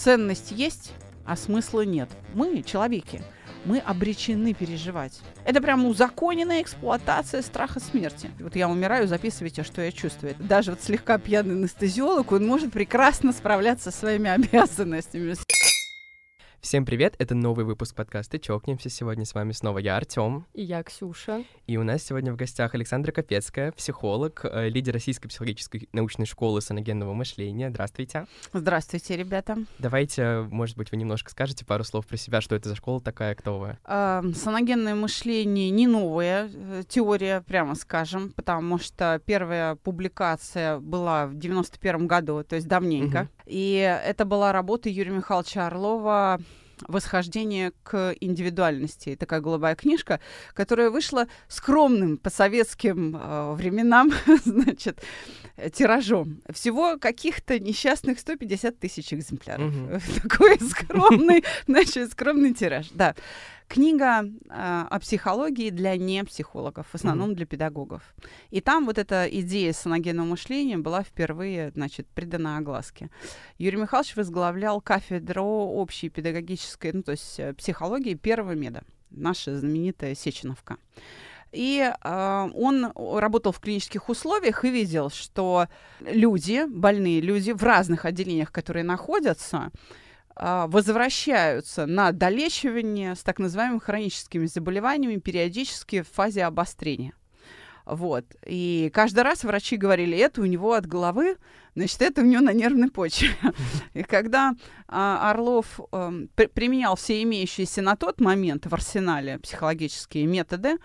ценность есть, а смысла нет. Мы, человеки, мы обречены переживать. Это прямо узаконенная эксплуатация страха смерти. Вот я умираю, записывайте, что я чувствую. Даже вот слегка пьяный анестезиолог, он может прекрасно справляться со своими обязанностями. Всем привет, это новый выпуск подкаста «Чокнемся». Сегодня с вами снова я, Артем. И я, Ксюша. И у нас сегодня в гостях Александра Капецкая, психолог, э, лидер Российской психологической научной школы саногенного мышления. Здравствуйте. Здравствуйте, ребята. Давайте, может быть, вы немножко скажете пару слов про себя, что это за школа такая, кто вы? Э, саногенное мышление не новая э, теория, прямо скажем, потому что первая публикация была в 91 году, то есть давненько. И это была работа Юрия Михайловича Орлова «Восхождение к индивидуальности». Такая голубая книжка, которая вышла скромным по советским э, временам, значит, тиражом. Всего каких-то несчастных 150 тысяч экземпляров. Угу. Такой скромный, значит, скромный тираж, да. Книга э, о психологии для непсихологов, в основном mm-hmm. для педагогов. И там вот эта идея саногенного мышления была впервые, значит, придана огласке. Юрий Михайлович возглавлял кафедру общей педагогической, ну, то есть э, психологии первого меда, наша знаменитая Сеченовка. И э, он работал в клинических условиях и видел, что люди, больные люди в разных отделениях, которые находятся, а, возвращаются на долечивание с так называемыми хроническими заболеваниями периодически в фазе обострения. Вот. И каждый раз врачи говорили, это у него от головы, значит, это у него на нервной почве. И когда а, Орлов а, при, применял все имеющиеся на тот момент в арсенале психологические методы,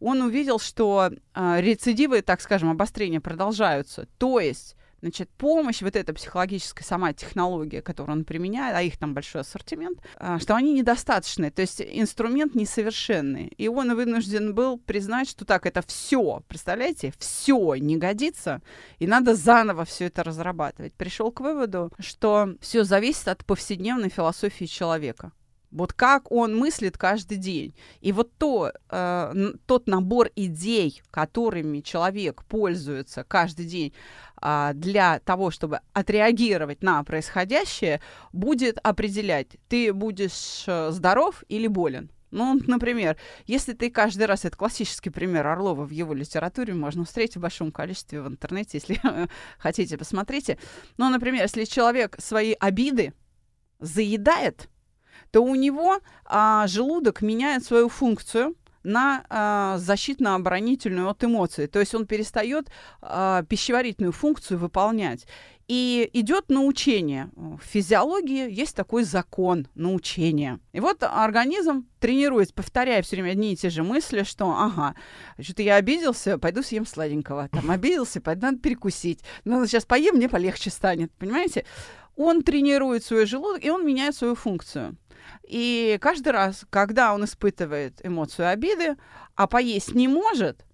он увидел, что а, рецидивы, так скажем, обострения продолжаются. То есть Значит, помощь, вот эта психологическая сама технология, которую он применяет, а их там большой ассортимент, а, что они недостаточны, то есть инструмент несовершенный. И он вынужден был признать, что так, это все, представляете, все не годится, и надо заново все это разрабатывать. Пришел к выводу, что все зависит от повседневной философии человека. Вот как он мыслит каждый день. И вот то, э, тот набор идей, которыми человек пользуется каждый день э, для того, чтобы отреагировать на происходящее, будет определять, ты будешь э, здоров или болен. Ну, например, если ты каждый раз, это классический пример Орлова в его литературе, можно встретить в большом количестве в интернете, если хотите, посмотрите. Ну, например, если человек свои обиды заедает, то у него а, желудок меняет свою функцию на а, защитно-оборонительную от эмоций. То есть он перестает а, пищеварительную функцию выполнять. И идет научение. В физиологии есть такой закон научения. И вот организм тренируется, повторяя все время одни и те же мысли, что, ага, что-то я обиделся, пойду съем сладенького. Там обиделся, пойду надо перекусить. Ну, сейчас поем, мне полегче станет. Понимаете? Он тренирует свой желудок, и он меняет свою функцию. И каждый раз, когда он испытывает эмоцию обиды, а поесть не может,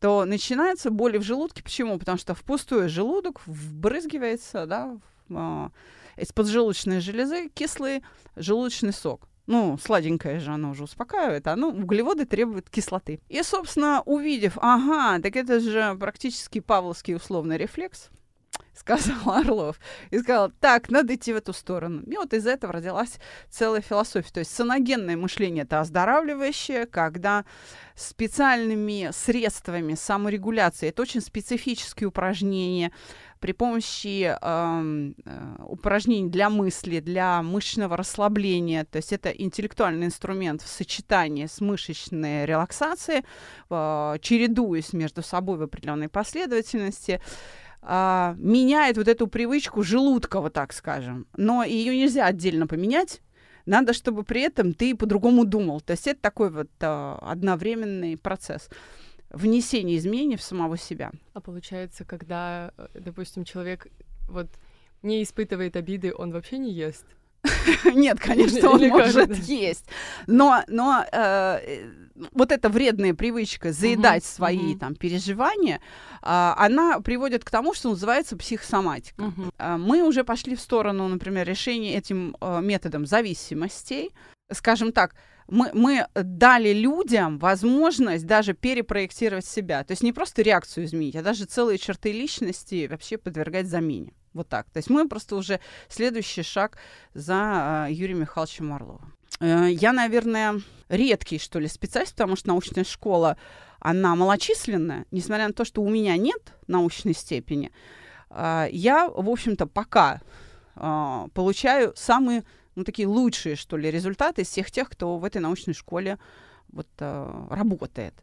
то начинается боль в желудке. Почему? Потому что в пустой желудок вбрызгивается да, а, из поджелудочной железы кислый желудочный сок. Ну, сладенькое же оно уже успокаивает, а ну, углеводы требуют кислоты. И, собственно, увидев, ага, так это же практически павловский условный рефлекс, сказал Орлов. И сказал, так, надо идти в эту сторону. И вот из этого родилась целая философия. То есть саногенное мышление — это оздоравливающее, когда специальными средствами саморегуляции, это очень специфические упражнения, при помощи э, упражнений для мысли, для мышечного расслабления, то есть это интеллектуальный инструмент в сочетании с мышечной релаксацией, э, чередуясь между собой в определенной последовательности, а, меняет вот эту привычку желудка, вот так скажем. Но ее нельзя отдельно поменять. Надо, чтобы при этом ты по-другому думал. То есть это такой вот а, одновременный процесс внесения изменений в самого себя. А получается, когда, э, допустим, человек вот не испытывает обиды, он вообще не ест? Нет, конечно, он может есть. Но, но э, вот эта вредная привычка заедать свои там переживания, а, она приводит к тому, что называется психосоматика. А, мы уже пошли в сторону, например, решения этим э, методом зависимостей. Скажем так, мы, мы дали людям возможность даже перепроектировать себя. То есть не просто реакцию изменить, а даже целые черты личности вообще подвергать замене. Вот так. То есть мы просто уже следующий шаг за э, Юрием Михайловичем Орловым. Э, я, наверное, редкий, что ли, специалист, потому что научная школа, она малочисленная, несмотря на то, что у меня нет научной степени. Э, я, в общем-то, пока э, получаю самые, ну, такие лучшие, что ли, результаты из всех тех, кто в этой научной школе вот, работает.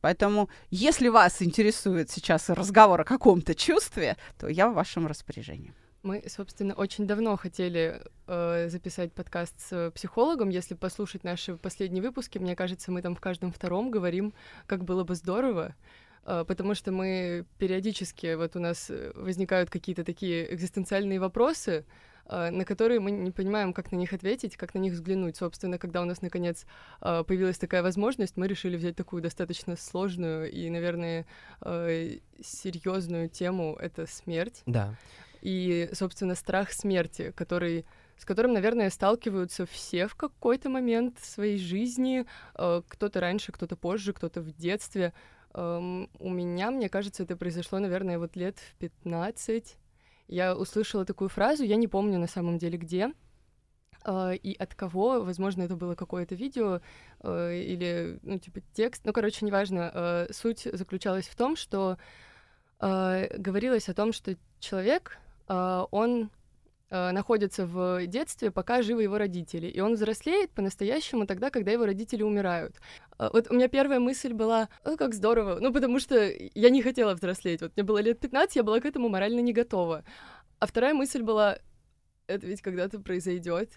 Поэтому, если вас интересует сейчас разговор о каком-то чувстве, то я в вашем распоряжении. Мы, собственно, очень давно хотели э, записать подкаст с психологом. Если послушать наши последние выпуски, мне кажется, мы там в каждом втором говорим, как было бы здорово, э, потому что мы периодически, вот у нас э, возникают какие-то такие экзистенциальные вопросы, на которые мы не понимаем, как на них ответить, как на них взглянуть. Собственно, когда у нас, наконец, э, появилась такая возможность, мы решили взять такую достаточно сложную и, наверное, э, серьезную тему — это смерть. Да и, собственно, страх смерти, который с которым, наверное, сталкиваются все в какой-то момент своей жизни, э, кто-то раньше, кто-то позже, кто-то в детстве. Эм, у меня, мне кажется, это произошло, наверное, вот лет в 15. Я услышала такую фразу, я не помню на самом деле где, Uh, и от кого, возможно, это было какое-то видео uh, или, ну, типа, текст, ну, короче, неважно. Uh, суть заключалась в том, что говорилось о том, что человек, он а, находится в детстве, пока живы его родители. И он взрослеет по-настоящему тогда, когда его родители умирают. А, вот у меня первая мысль была, ну, как здорово. Ну, потому что я не хотела взрослеть. Вот мне было лет 15, я была к этому морально не готова. А вторая мысль была, это ведь когда-то произойдет.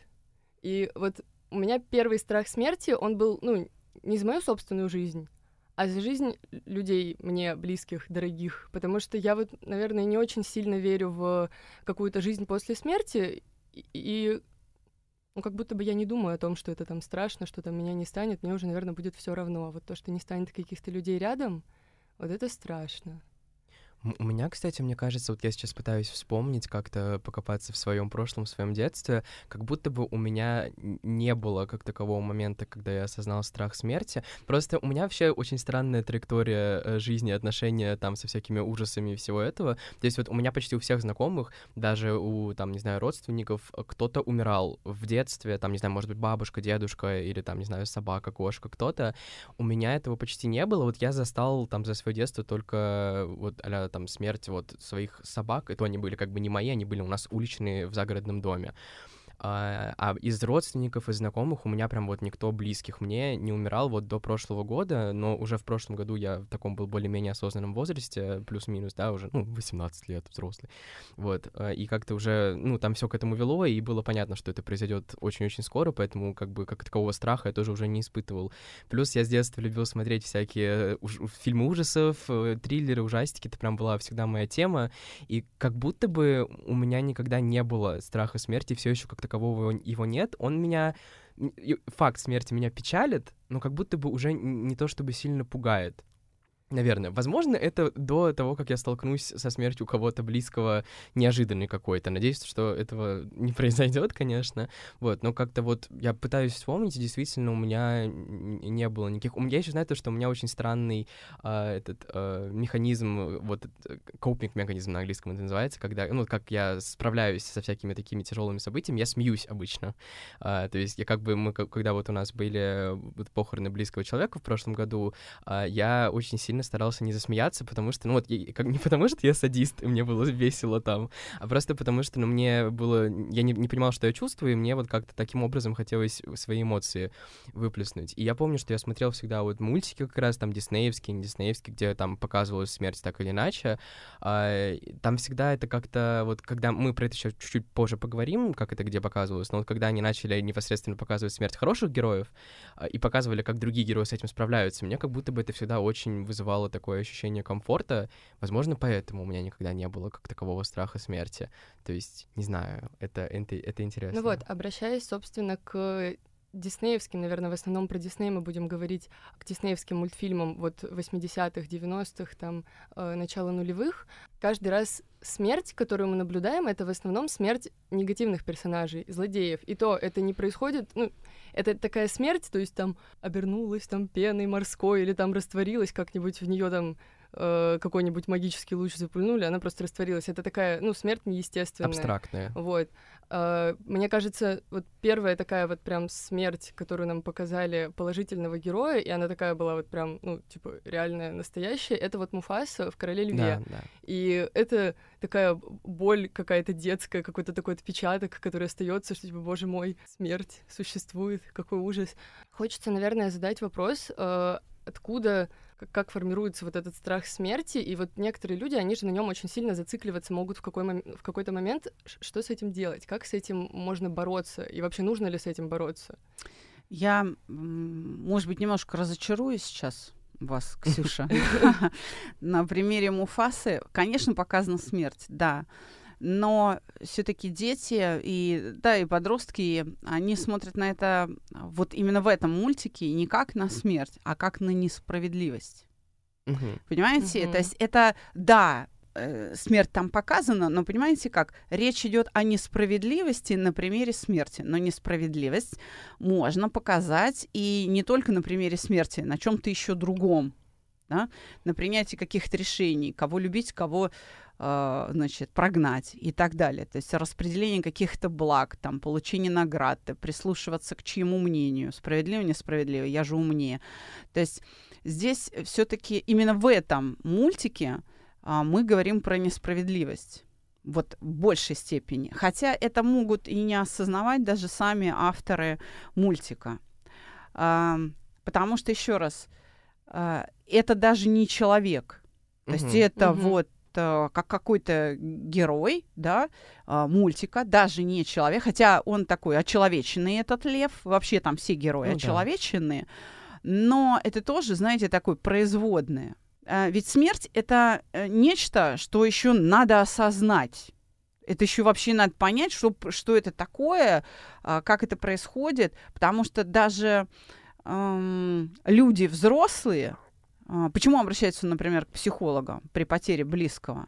И вот у меня первый страх смерти, он был, ну, не за мою собственную жизнь, а за жизнь людей мне близких, дорогих, потому что я вот, наверное, не очень сильно верю в какую-то жизнь после смерти, и ну, как будто бы я не думаю о том, что это там страшно, что там меня не станет, мне уже, наверное, будет все равно. А вот то, что не станет каких-то людей рядом, вот это страшно. У меня, кстати, мне кажется, вот я сейчас пытаюсь вспомнить, как-то покопаться в своем прошлом, в своем детстве, как будто бы у меня не было как такового момента, когда я осознал страх смерти. Просто у меня вообще очень странная траектория э, жизни, отношения там со всякими ужасами и всего этого. То есть вот у меня почти у всех знакомых, даже у, там, не знаю, родственников, э, кто-то умирал в детстве, там, не знаю, может быть, бабушка, дедушка или там, не знаю, собака, кошка, кто-то. У меня этого почти не было. Вот я застал там за свое детство только вот а там смерть вот своих собак, и то они были как бы не мои, они были у нас уличные в загородном доме. А, а из родственников и знакомых у меня прям вот никто близких мне не умирал вот до прошлого года, но уже в прошлом году я в таком был более-менее осознанном возрасте, плюс-минус, да, уже, ну, 18 лет взрослый, вот, а, и как-то уже, ну, там все к этому вело, и было понятно, что это произойдет очень-очень скоро, поэтому как бы как такового страха я тоже уже не испытывал. Плюс я с детства любил смотреть всякие уж, фильмы ужасов, э, триллеры, ужастики, это прям была всегда моя тема, и как будто бы у меня никогда не было страха смерти, все еще как такового его нет, он меня... Факт смерти меня печалит, но как будто бы уже не то чтобы сильно пугает. Наверное. Возможно, это до того, как я столкнусь со смертью кого-то близкого, неожиданный какой-то. Надеюсь, что этого не произойдет, конечно. Вот, но как-то вот я пытаюсь вспомнить, действительно, у меня не было никаких... Меня еще знаю то, что у меня очень странный а, этот а, механизм, вот копинг механизм на английском это называется, когда, ну, как я справляюсь со всякими такими тяжелыми событиями, я смеюсь обычно. А, то есть я как бы, мы, когда вот у нас были вот, похороны близкого человека в прошлом году, а, я очень сильно сильно старался не засмеяться, потому что, ну вот, я, как, не потому что я садист, и мне было весело там, а просто потому что, ну, мне было... Я не, не понимал, что я чувствую, и мне вот как-то таким образом хотелось свои эмоции выплеснуть. И я помню, что я смотрел всегда вот мультики как раз, там, диснеевские, не диснеевские, где там показывалась смерть так или иначе. А, там всегда это как-то... Вот когда мы про это еще чуть-чуть позже поговорим, как это где показывалось, но вот когда они начали непосредственно показывать смерть хороших героев а, и показывали, как другие герои с этим справляются, мне как будто бы это всегда очень вызывало вызывало такое ощущение комфорта. Возможно, поэтому у меня никогда не было как такового страха смерти. То есть, не знаю, это, это, это интересно. Ну вот, обращаясь, собственно, к диснеевским, наверное, в основном про Дисней мы будем говорить, к диснеевским мультфильмам вот 80-х, 90-х, там, э, начала нулевых. Каждый раз смерть, которую мы наблюдаем, это в основном смерть негативных персонажей, злодеев. И то это не происходит, ну, это такая смерть, то есть там обернулась там пеной морской или там растворилась как-нибудь в нее там э, какой-нибудь магический луч запульнули, она просто растворилась. Это такая, ну, смерть неестественная. Абстрактная. Вот. Э, мне кажется, вот первая такая вот прям смерть, которую нам показали положительного героя, и она такая была вот прям, ну, типа, реальная, настоящая, это вот Муфаса в «Короле Льве». Да, да. И это такая боль какая-то детская, какой-то такой отпечаток, который остается, что, типа, боже мой, смерть существует, какой ужас. Хочется, наверное, задать вопрос, э, откуда как формируется вот этот страх смерти, и вот некоторые люди, они же на нем очень сильно зацикливаться могут в, какой мом- в какой-то момент. Что с этим делать? Как с этим можно бороться? И вообще нужно ли с этим бороться? Я, может быть, немножко разочарую сейчас вас, Ксюша. На примере Муфасы, конечно, показана смерть, да но все-таки дети и да и подростки они смотрят на это вот именно в этом мультике не как на смерть, а как на несправедливость. Угу. Понимаете? Угу. То есть это да э, смерть там показана, но понимаете как? Речь идет о несправедливости на примере смерти. Но несправедливость можно показать и не только на примере смерти, на чем-то еще другом. Да? На принятии каких-то решений, кого любить, кого значит, прогнать и так далее. То есть распределение каких-то благ, там, получение наград, прислушиваться к чьему мнению, справедливо, несправедливо, я же умнее. То есть здесь все-таки именно в этом мультике э, мы говорим про несправедливость вот в большей степени. Хотя это могут и не осознавать даже сами авторы мультика. А, потому что, еще раз, а, это даже не человек. То есть это угу. вот Э, как какой-то герой, да, а, мультика, даже не человек, хотя он такой очеловеченный, этот лев, вообще там все герои ну, очеловеченные, да. но это тоже, знаете, такое производное. А, ведь смерть — это э, нечто, что еще надо осознать. Это еще вообще надо понять, что, что это такое, а, как это происходит, потому что даже эм, люди взрослые, почему обращается, например, к психологам при потере близкого?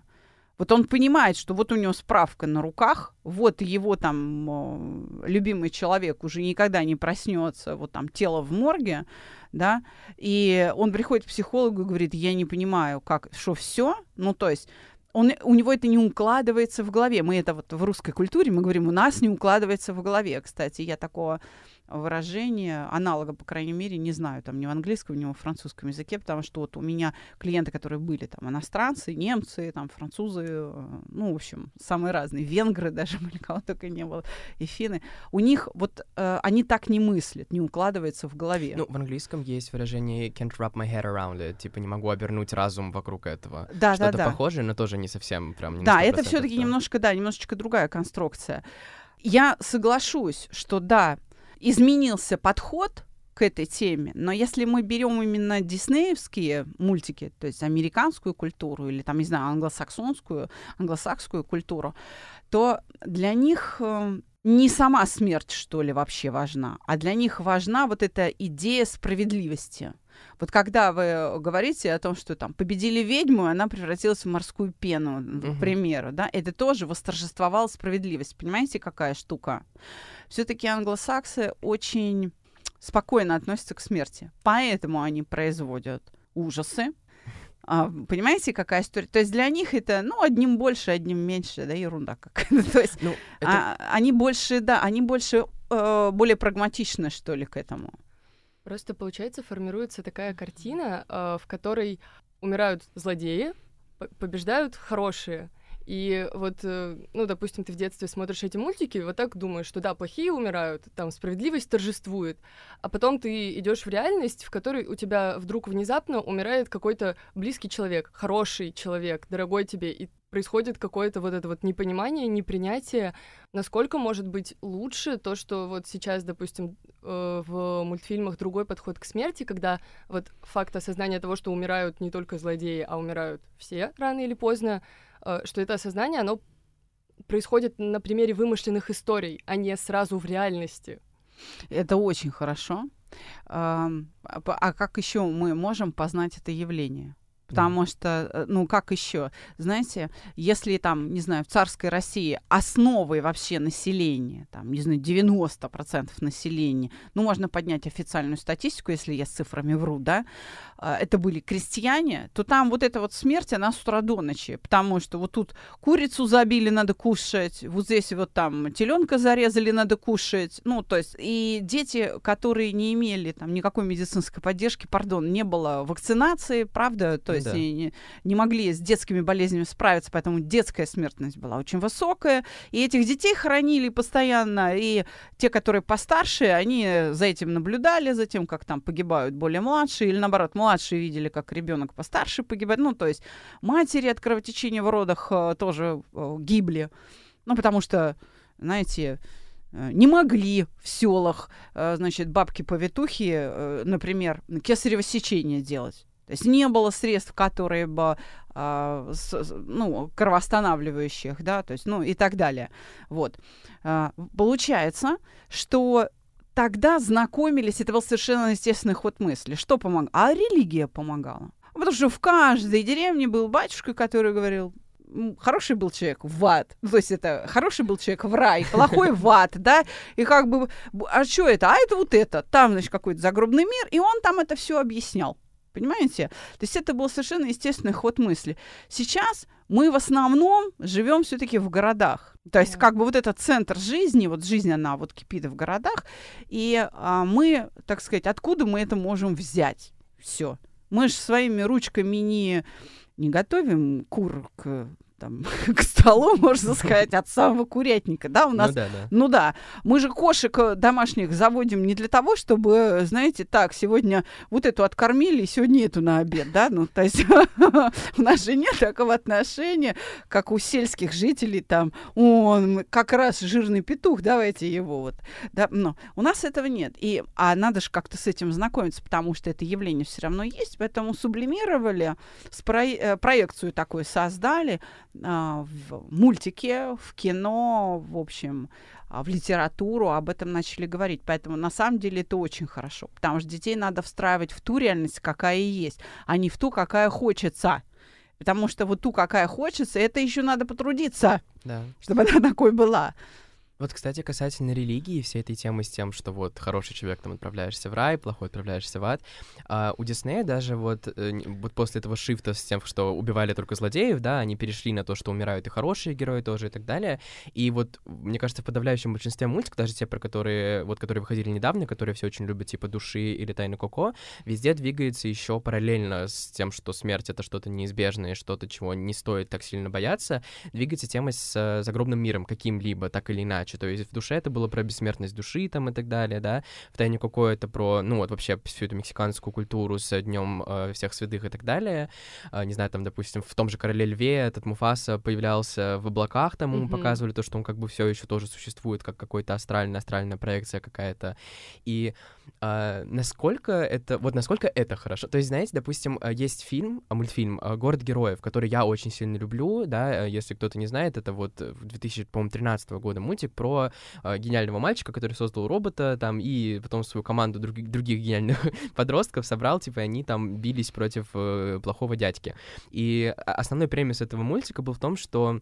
Вот он понимает, что вот у него справка на руках, вот его там любимый человек уже никогда не проснется, вот там тело в морге, да, и он приходит к психологу и говорит, я не понимаю, как, что все, ну то есть он, у него это не укладывается в голове. Мы это вот в русской культуре, мы говорим, у нас не укладывается в голове. Кстати, я такого выражение, аналога, по крайней мере, не знаю, там ни в английском, ни во французском языке, потому что вот у меня клиенты, которые были там иностранцы, немцы, там французы, э, ну, в общем, самые разные, венгры даже были, кого только не было, и финны, у них вот э, они так не мыслят, не укладывается в голове. Ну, в английском есть выражение can't wrap my head around it, типа не могу обернуть разум вокруг этого. Да, Что-то да, да. похожее, но тоже не совсем прям не Да, это все-таки немножко, да, немножечко другая конструкция. Я соглашусь, что да, изменился подход к этой теме, но если мы берем именно диснеевские мультики, то есть американскую культуру или там, не знаю, англосаксонскую, англосакскую культуру, то для них э, не сама смерть, что ли, вообще важна, а для них важна вот эта идея справедливости. Вот когда вы говорите о том, что там победили ведьму, она превратилась в морскую пену, к примеру, да, это тоже восторжествовала справедливость. Понимаете, какая штука? все-таки англосаксы очень спокойно относятся к смерти. Поэтому они производят ужасы. А, понимаете, какая история? То есть для них это, ну, одним больше, одним меньше, да, ерунда какая-то. То есть ну, это... а, они больше, да, они больше, э, более прагматичны, что ли, к этому. Просто, получается, формируется такая картина, э, в которой умирают злодеи, побеждают хорошие. И вот, э, ну, допустим, ты в детстве смотришь эти мультики, вот так думаешь, что да, плохие умирают, там справедливость торжествует, а потом ты идешь в реальность, в которой у тебя вдруг внезапно умирает какой-то близкий человек, хороший человек, дорогой тебе, и происходит какое-то вот это вот непонимание, непринятие, насколько может быть лучше то, что вот сейчас, допустим, э, в мультфильмах другой подход к смерти, когда вот факт осознания того, что умирают не только злодеи, а умирают все рано или поздно, что это осознание, оно происходит на примере вымышленных историй, а не сразу в реальности. Это очень хорошо. А, а как еще мы можем познать это явление? Потому mm. что, э, ну, как еще? Знаете, если там, не знаю, в царской России основой вообще населения, там, не знаю, 90% населения, ну, можно поднять официальную статистику, если я с цифрами вру, да, а, это были крестьяне, то там вот эта вот смерть, она с утра до ночи, потому что вот тут курицу забили, надо кушать, вот здесь вот там теленка зарезали, надо кушать, ну, то есть, и дети, которые не имели там никакой медицинской поддержки, пардон, не было вакцинации, правда, то есть да. не, не могли с детскими болезнями справиться, поэтому детская смертность была очень высокая, и этих детей хоронили постоянно, и те, которые постарше, они за этим наблюдали, за тем, как там погибают более младшие, или наоборот, младшие видели, как ребенок постарше погибает. Ну, то есть матери от кровотечения в родах э, тоже э, гибли. Ну, потому что, знаете, э, не могли в селах, значит, бабки-повитухи, например, кесарево сечение делать. То есть не было средств, которые бы, с, ну, кровоостанавливающих, да, то есть, ну, и так далее. Вот. Э, получается, что тогда знакомились, это был совершенно естественный ход мысли. Что помогало? А религия помогала. Потому что в каждой деревне был батюшка, который говорил, хороший был человек в ад. Ну, то есть это хороший был человек в рай, плохой в ад, да? И как бы, а что это? А это вот это. Там, значит, какой-то загробный мир, и он там это все объяснял. Понимаете? То есть это был совершенно естественный ход мысли. Сейчас мы в основном живем все-таки в городах. То есть, как бы вот этот центр жизни, вот жизнь, она вот кипит в городах, и а, мы, так сказать, откуда мы это можем взять? Все. Мы же своими ручками не, не готовим кур к там, к столу, можно сказать, от самого курятника, да, у ну нас, ну да, да. ну да, мы же кошек э, домашних заводим не для того, чтобы, знаете, так, сегодня вот эту откормили, сегодня эту на обед, да, ну, то есть у нас же нет такого отношения, как у сельских жителей, там, он как раз жирный петух, давайте его вот, да, но у нас этого нет, и, а надо же как-то с этим знакомиться, потому что это явление все равно есть, поэтому сублимировали, спро... Э, проекцию такую создали, в мультике, в кино, в общем, а, в литературу об этом начали говорить. Поэтому на самом деле это очень хорошо, потому что детей надо встраивать в ту реальность, какая есть, а не в ту, какая хочется. Потому что вот ту, какая хочется, это еще надо потрудиться, да. чтобы она такой была. Вот, кстати, касательно религии, всей этой темы с тем, что вот хороший человек, там отправляешься в рай, плохой отправляешься в ад. А у Диснея даже вот, э, вот после этого шифта с тем, что убивали только злодеев, да, они перешли на то, что умирают и хорошие герои тоже и так далее. И вот, мне кажется, в подавляющем большинстве мультиков, даже те, про которые, вот, которые выходили недавно, которые все очень любят, типа «Души» или «Тайны Коко», везде двигается еще параллельно с тем, что смерть — это что-то неизбежное, что-то, чего не стоит так сильно бояться, двигается тема с э, загробным миром каким-либо, так или иначе иначе. То есть в душе это было про бессмертность души там и так далее, да. В тайне какое это про, ну вот вообще всю эту мексиканскую культуру с днем э, всех святых и так далее. Э, не знаю, там, допустим, в том же Короле Льве этот Муфаса появлялся в облаках, там ему mm-hmm. показывали то, что он как бы все еще тоже существует, как какой-то астральная, астральная проекция какая-то. И э, насколько это, вот насколько это хорошо. То есть, знаете, допустим, э, есть фильм, а, мультфильм э, «Город героев», который я очень сильно люблю, да, э, если кто-то не знает, это вот 2013 года мультик про э, гениального мальчика, который создал робота, там, и потом свою команду друг, других гениальных подростков собрал, типа, они там бились против э, плохого дядьки. И основной премис этого мультика был в том, что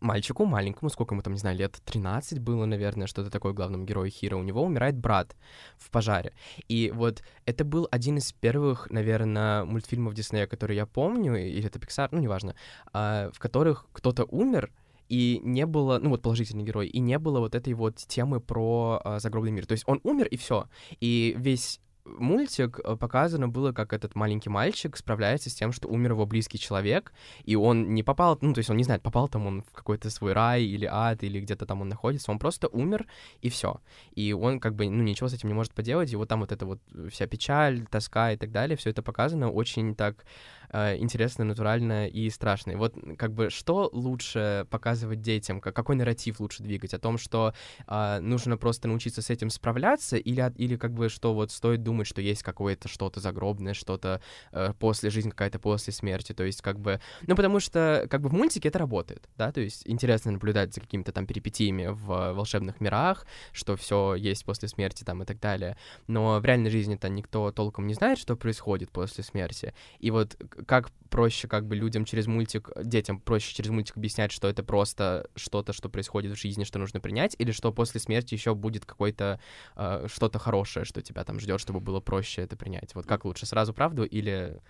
мальчику маленькому, сколько ему там, не знаю, лет 13 было, наверное, что-то такое главному герою Хира, у него умирает брат в пожаре. И вот это был один из первых, наверное, мультфильмов Диснея, которые я помню, или это Pixar, ну, неважно, а, в которых кто-то умер, и не было, ну вот положительный герой, и не было вот этой вот темы про э, загробный мир. То есть он умер и все. И весь мультик э, показано было, как этот маленький мальчик справляется с тем, что умер его близкий человек, и он не попал, ну, то есть он не знает, попал там он в какой-то свой рай или ад, или где-то там он находится, он просто умер, и все. И он как бы, ну, ничего с этим не может поделать, и вот там вот эта вот вся печаль, тоска и так далее, все это показано очень так э, интересно, натурально и страшно. И вот как бы что лучше показывать детям, как, какой нарратив лучше двигать? О том, что э, нужно просто научиться с этим справляться, или, или как бы что вот стоит думать, что есть какое-то что-то загробное, что-то э, после жизни, какая-то после смерти, то есть как бы... Ну, потому что как бы в мультике это работает, да, то есть интересно наблюдать за какими-то там перипетиями в волшебных мирах, что все есть после смерти там и так далее, но в реальной жизни-то никто толком не знает, что происходит после смерти, и вот как проще как бы людям через мультик, детям проще через мультик объяснять, что это просто что-то, что происходит в жизни, что нужно принять, или что после смерти еще будет какое-то э, что-то хорошее, что тебя там ждет, чтобы было проще это принять. Вот как лучше, сразу правду или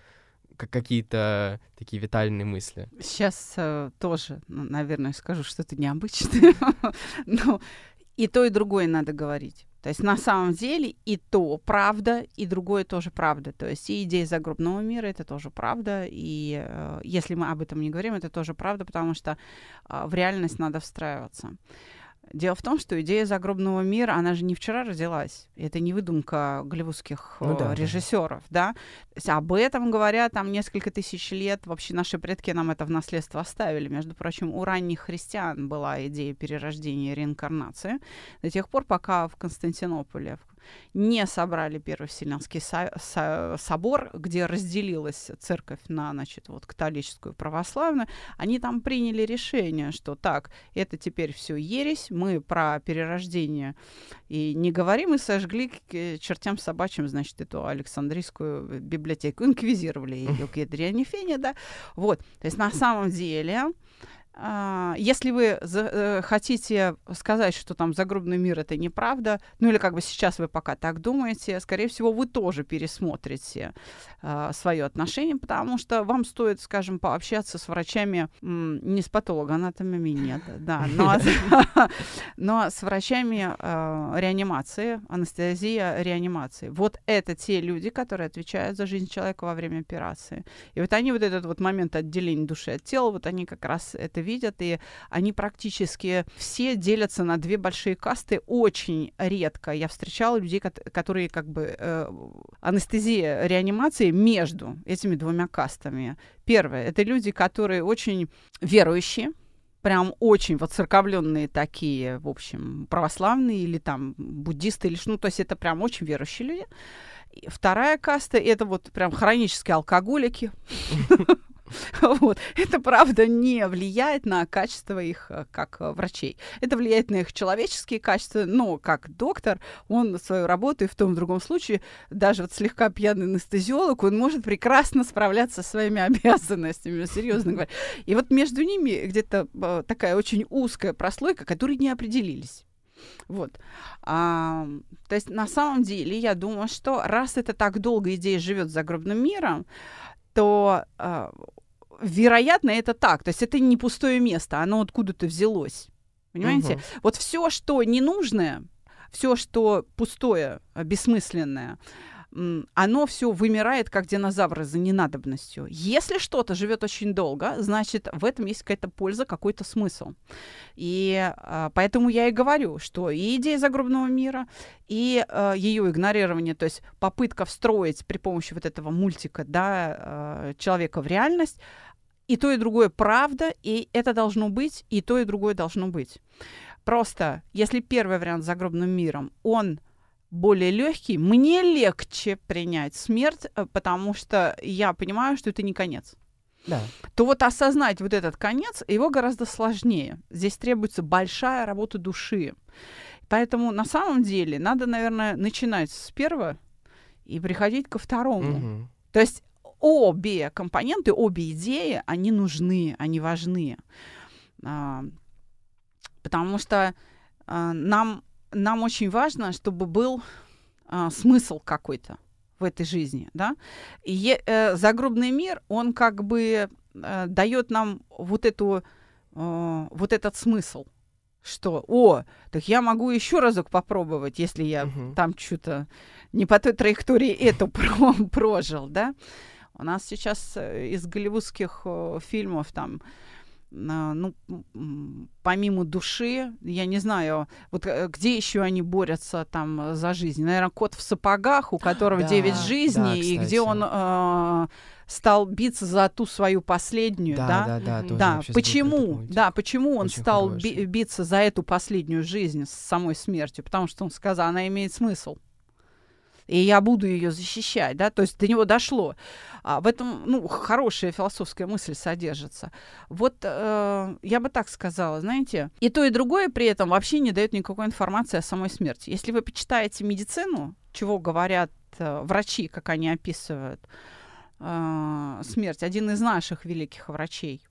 как какие-то такие витальные мысли. Сейчас э, тоже, ну, наверное, скажу что-то необычное. Но и то, и другое надо говорить. То есть на самом деле и то правда, и другое тоже правда. То есть и идея загробного мира это тоже правда. И э, если мы об этом не говорим, это тоже правда, потому что э, в реальность надо встраиваться. Дело в том, что идея загробного мира, она же не вчера родилась. Это не выдумка голливудских ну, да, режиссеров, да. да? Об этом говорят там несколько тысяч лет. Вообще наши предки нам это в наследство оставили. Между прочим, у ранних христиан была идея перерождения и реинкарнации до тех пор, пока в Константинополе, не собрали Первый Вселенский со- со- собор, где разделилась церковь на, значит, вот католическую и православную, они там приняли решение, что так, это теперь все ересь, мы про перерождение и не говорим, и сожгли к чертям собачьим, значит, эту Александрийскую библиотеку, инквизировали ее к фене, да, вот, то есть на самом деле если вы за, э, хотите сказать, что там загробный мир это неправда, ну или как бы сейчас вы пока так думаете, скорее всего, вы тоже пересмотрите э, свое отношение, потому что вам стоит, скажем, пообщаться с врачами, м, не с патологоанатомами, нет, да, но, но с врачами э, реанимации, анестезия реанимации. Вот это те люди, которые отвечают за жизнь человека во время операции. И вот они вот этот вот момент отделения души от тела, вот они как раз это видят, и они практически все делятся на две большие касты. Очень редко я встречала людей, которые как бы э, анестезия реанимации между этими двумя кастами. Первое — это люди, которые очень верующие, прям очень воцерковленные такие, в общем, православные или там буддисты, или ну, то есть это прям очень верующие люди. Вторая каста — это вот прям хронические алкоголики. Вот. Это, правда, не влияет на качество их э, как э, врачей. Это влияет на их человеческие качества, но как доктор он свою работу и в том и в другом случае, даже вот слегка пьяный анестезиолог, он может прекрасно справляться со своими обязанностями, серьезно говоря. И вот между ними где-то э, такая очень узкая прослойка, которые не определились. Вот. А, то есть на самом деле я думаю, что раз это так долго идея живет загробным миром, то э, вероятно это так. То есть это не пустое место, оно откуда-то взялось. Понимаете? Угу. Вот все, что ненужное, все, что пустое, бессмысленное, оно все вымирает, как динозавры за ненадобностью. Если что-то живет очень долго, значит, в этом есть какая-то польза, какой-то смысл. И а, поэтому я и говорю, что и идея загробного мира, и а, ее игнорирование, то есть попытка встроить при помощи вот этого мультика да, а, человека в реальность, и то, и другое правда, и это должно быть, и то, и другое должно быть. Просто, если первый вариант с загробным миром, он более легкий, мне легче принять смерть, э, потому что я понимаю, что это не конец. Да. То вот осознать вот этот конец, его гораздо сложнее. Здесь требуется большая работа души. Поэтому на самом деле надо, наверное, начинать с первого и приходить ко второму. Угу. То есть обе компоненты, обе идеи, они нужны, они важны. А, потому что а, нам нам очень важно, чтобы был а, смысл какой-то в этой жизни, да. И э, загробный мир, он как бы э, дает нам вот эту э, вот этот смысл, что, о, так я могу еще разок попробовать, если я угу. там что-то не по той траектории это прожил, да. У нас сейчас э, из голливудских э, фильмов там ну, помимо души, я не знаю, вот э, где еще они борются там за жизнь? Наверное, кот в сапогах, у которого да, 9 жизней, да, и где он э, стал биться за ту свою последнюю, да? Да, да, да. да. Почему? Да, почему он Очень стал би- биться за эту последнюю жизнь с самой смертью? Потому что он сказал, она имеет смысл и я буду ее защищать, да, то есть до него дошло. А в этом, ну, хорошая философская мысль содержится. Вот э, я бы так сказала, знаете, и то, и другое при этом вообще не дает никакой информации о самой смерти. Если вы почитаете медицину, чего говорят э, врачи, как они описывают, э, смерть, один из наших великих врачей,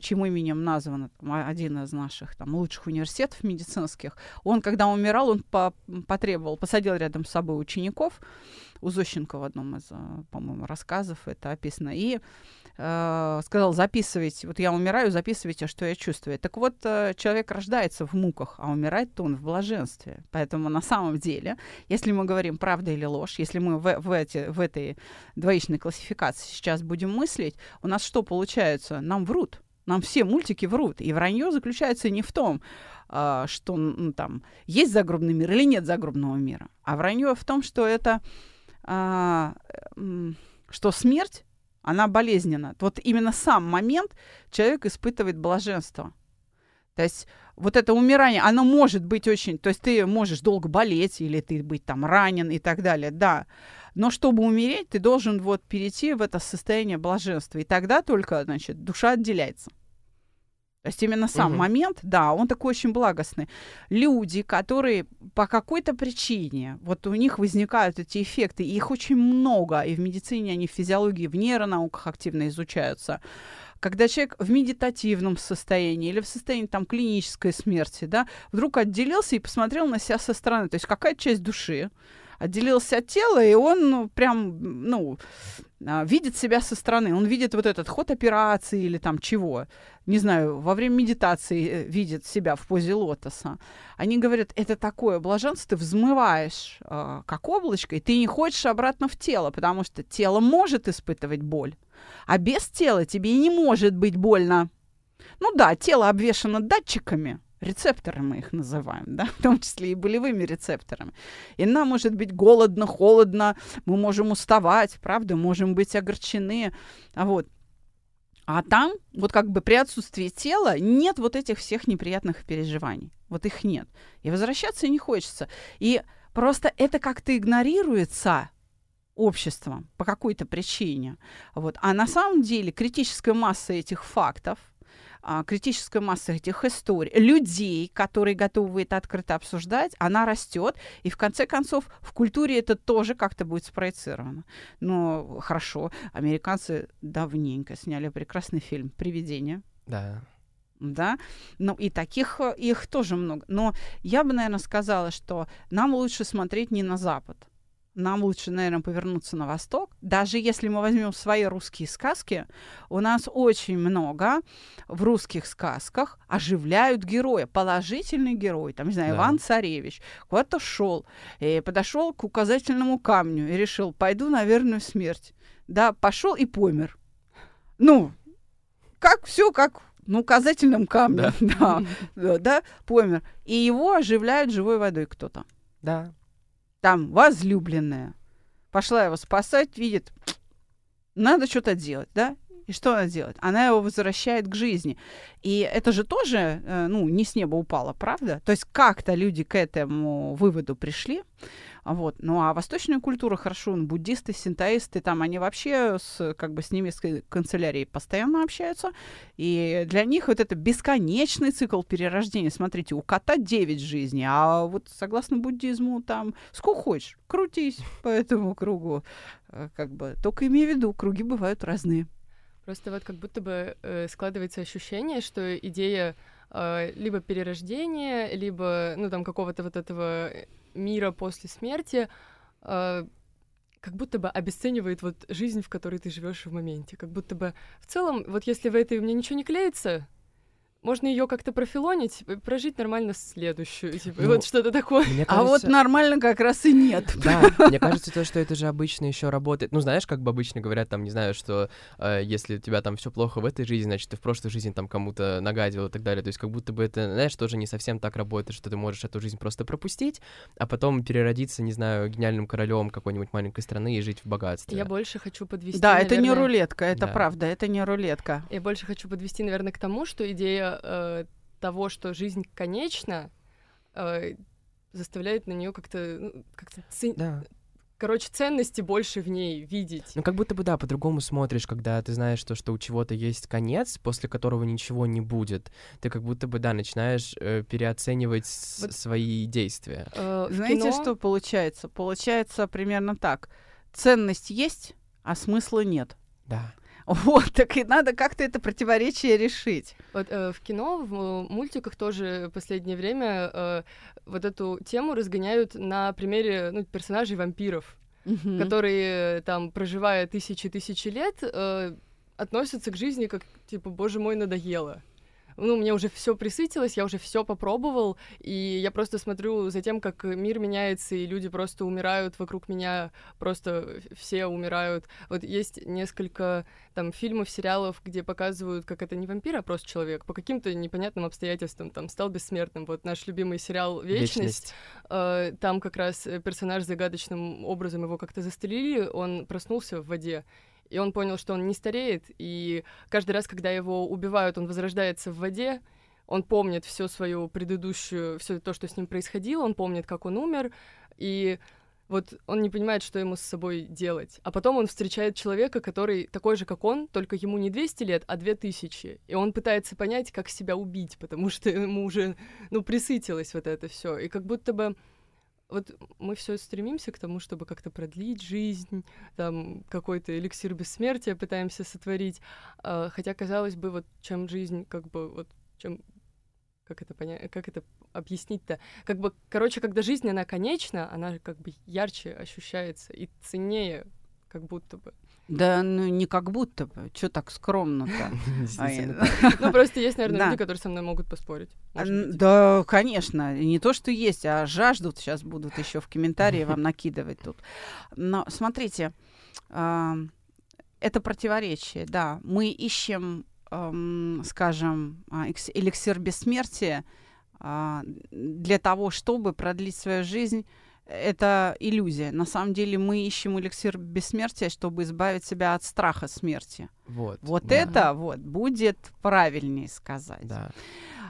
чьим именем назван один из наших там, лучших университетов медицинских, он, когда умирал, он по потребовал, посадил рядом с собой учеников, у Зощенко в одном из, по-моему, рассказов это описано, и э, сказал, записывайте, вот я умираю, записывайте, что я чувствую. Так вот, э, человек рождается в муках, а умирает-то он в блаженстве. Поэтому на самом деле, если мы говорим правда или ложь, если мы в, в, эти, в этой двоичной классификации сейчас будем мыслить, у нас что получается? Нам врут. Нам все мультики врут. И вранье заключается не в том, э, что ну, там есть загробный мир или нет загробного мира, а вранье в том, что это что смерть она болезненна. Вот именно сам момент человек испытывает блаженство. То есть вот это умирание, оно может быть очень... То есть ты можешь долго болеть, или ты быть там ранен и так далее, да. Но чтобы умереть, ты должен вот перейти в это состояние блаженства. И тогда только, значит, душа отделяется. То есть именно сам угу. момент, да, он такой очень благостный. Люди, которые по какой-то причине, вот у них возникают эти эффекты, и их очень много, и в медицине они в физиологии, в нейронауках активно изучаются. Когда человек в медитативном состоянии или в состоянии там клинической смерти, да, вдруг отделился и посмотрел на себя со стороны, то есть какая часть души, отделился от тела, и он ну, прям, ну, видит себя со стороны. Он видит вот этот ход операции или там чего. Не знаю, во время медитации э, видит себя в позе лотоса. Они говорят, это такое блаженство, ты взмываешь э, как облачко, и ты не хочешь обратно в тело, потому что тело может испытывать боль, а без тела тебе не может быть больно. Ну да, тело обвешано датчиками, рецепторы мы их называем, да, в том числе и болевыми рецепторами. И нам может быть голодно, холодно, мы можем уставать, правда, можем быть огорчены, а вот. А там, вот как бы при отсутствии тела, нет вот этих всех неприятных переживаний. Вот их нет. И возвращаться не хочется. И просто это как-то игнорируется обществом по какой-то причине. Вот. А на самом деле критическая масса этих фактов – а, критическая масса этих историй, людей, которые готовы это открыто обсуждать, она растет, и в конце концов в культуре это тоже как-то будет спроецировано. Но хорошо, американцы давненько сняли прекрасный фильм «Привидение». Да. Да, ну и таких их тоже много. Но я бы, наверное, сказала, что нам лучше смотреть не на Запад, нам лучше, наверное, повернуться на восток. Даже если мы возьмем свои русские сказки, у нас очень много в русских сказках оживляют героя, положительный герой, там, не знаю, да. Иван Царевич, куда-то шел, и подошел к указательному камню и решил, пойду на верную смерть. Да, пошел и помер. Ну, как все, как на указательном камне, да. да, да, помер. И его оживляют живой водой кто-то. Да там возлюбленная. Пошла его спасать, видит, надо что-то делать, да? И что она делает? Она его возвращает к жизни. И это же тоже, э, ну, не с неба упало, правда? То есть как-то люди к этому выводу пришли. Вот. Ну а восточная культура, хорошо, ну, буддисты, синтоисты, там они вообще с, как бы с немецкой канцелярией постоянно общаются. И для них вот это бесконечный цикл перерождения. Смотрите, у кота 9 жизней, а вот согласно буддизму там сколько хочешь, крутись по этому кругу. Э, как бы, только имей в виду, круги бывают разные. Просто вот как будто бы э, складывается ощущение, что идея э, либо перерождения, либо, ну, там, какого-то вот этого мира после смерти, э, как будто бы обесценивает вот жизнь, в которой ты живешь в моменте. Как будто бы в целом, вот если в этой меня ничего не клеится, можно ее как-то профилонить, прожить нормально следующую, типа, ну, вот что-то такое. Кажется... А вот нормально как раз и нет. Да, мне кажется, то, что это же обычно еще работает. Ну, знаешь, как бы обычно говорят, там, не знаю, что э, если у тебя там все плохо в этой жизни, значит, ты в прошлой жизни там кому-то нагадил и так далее. То есть как будто бы это, знаешь, тоже не совсем так работает, что ты можешь эту жизнь просто пропустить, а потом переродиться, не знаю, гениальным королем какой-нибудь маленькой страны и жить в богатстве. Я больше хочу подвести, Да, наверное... это не рулетка, это да. правда, это не рулетка. Я больше хочу подвести, наверное, к тому, что идея э, того, что жизнь конечна, э, заставляет на нее как-то ну, как-то цен... да. Короче, ценности больше в ней видеть. Ну, как будто бы, да, по-другому смотришь, когда ты знаешь то, что у чего-то есть конец, после которого ничего не будет. Ты как будто бы, да, начинаешь э, переоценивать вот. свои действия. Э, Знаете, кино... что получается? Получается примерно так. Ценность есть, а смысла нет. Да. Вот, так и надо как-то это противоречие решить. Вот э, в кино, в мультиках тоже в последнее время э, вот эту тему разгоняют на примере ну, персонажей вампиров, Мгм. которые э, там, проживая тысячи-тысячи лет, э, относятся к жизни как, типа, боже мой, надоело. Ну, мне уже все присытилось, я уже все попробовал, и я просто смотрю за тем, как мир меняется, и люди просто умирают вокруг меня, просто все умирают. Вот есть несколько там фильмов, сериалов, где показывают, как это не вампир, а просто человек по каким-то непонятным обстоятельствам там стал бессмертным. Вот наш любимый сериал «Вечность», Э, там как раз э, персонаж загадочным образом его как-то застрелили, он проснулся в воде, и он понял, что он не стареет, и каждый раз, когда его убивают, он возрождается в воде, он помнит всю свою предыдущую, все то, что с ним происходило, он помнит, как он умер, и вот он не понимает, что ему с собой делать. А потом он встречает человека, который такой же, как он, только ему не 200 лет, а 2000. И он пытается понять, как себя убить, потому что ему уже, ну, присытилось вот это все. И как будто бы вот мы все стремимся к тому, чтобы как-то продлить жизнь, там какой-то эликсир бессмертия пытаемся сотворить, а, хотя казалось бы, вот чем жизнь, как бы вот чем как это понять, как это объяснить-то? Как бы, короче, когда жизнь она конечна, она как бы ярче ощущается и ценнее, как будто бы. Да, ну не как будто бы. Что так скромно-то? Ну просто есть, наверное, люди, которые со мной могут поспорить. Да, конечно. Не то, что есть, а жаждут. Сейчас будут еще в комментарии вам накидывать тут. Но смотрите, это противоречие, да. Мы ищем, скажем, а, экс- эликсир бессмертия а, для того, чтобы продлить свою жизнь. Это иллюзия. На самом деле мы ищем эликсир бессмертия, чтобы избавить себя от страха смерти. Вот. Вот да, это вот будет правильнее сказать. Да.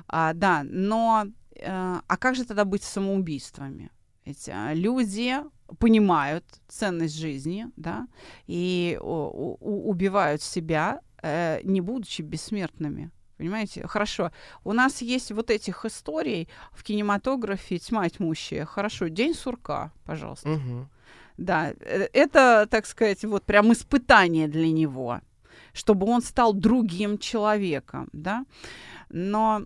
А, да, но э, а как же тогда быть самоубийствами? Ведь а, люди понимают ценность жизни, да, и о- у- убивают себя, э, не будучи бессмертными. Понимаете? Хорошо. У нас есть вот этих историй в кинематографе тьма тьмущая. Хорошо. День сурка, пожалуйста. Мгм. Да, э, это, так сказать, вот прям испытание для него, чтобы он стал другим человеком, да. Но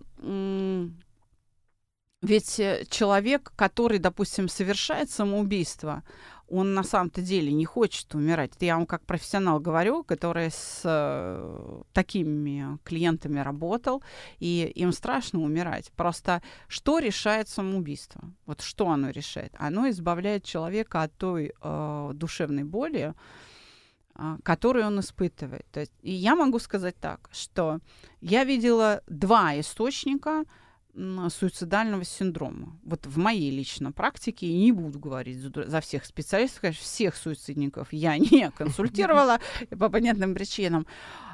ведь э, человек, который, допустим, совершает самоубийство, он на самом-то деле не хочет умирать. Это я вам как профессионал говорю, который с э, такими клиентами работал, и им страшно умирать. Просто что решает самоубийство? Вот что оно решает? Оно избавляет человека от той э, душевной боли, а, которую он испытывает. То есть, и я могу сказать так, что я видела два источника суицидального синдрома. Вот в моей личной практике, и не буду говорить за, всех специалистов, конечно, всех суицидников я не консультировала по понятным причинам.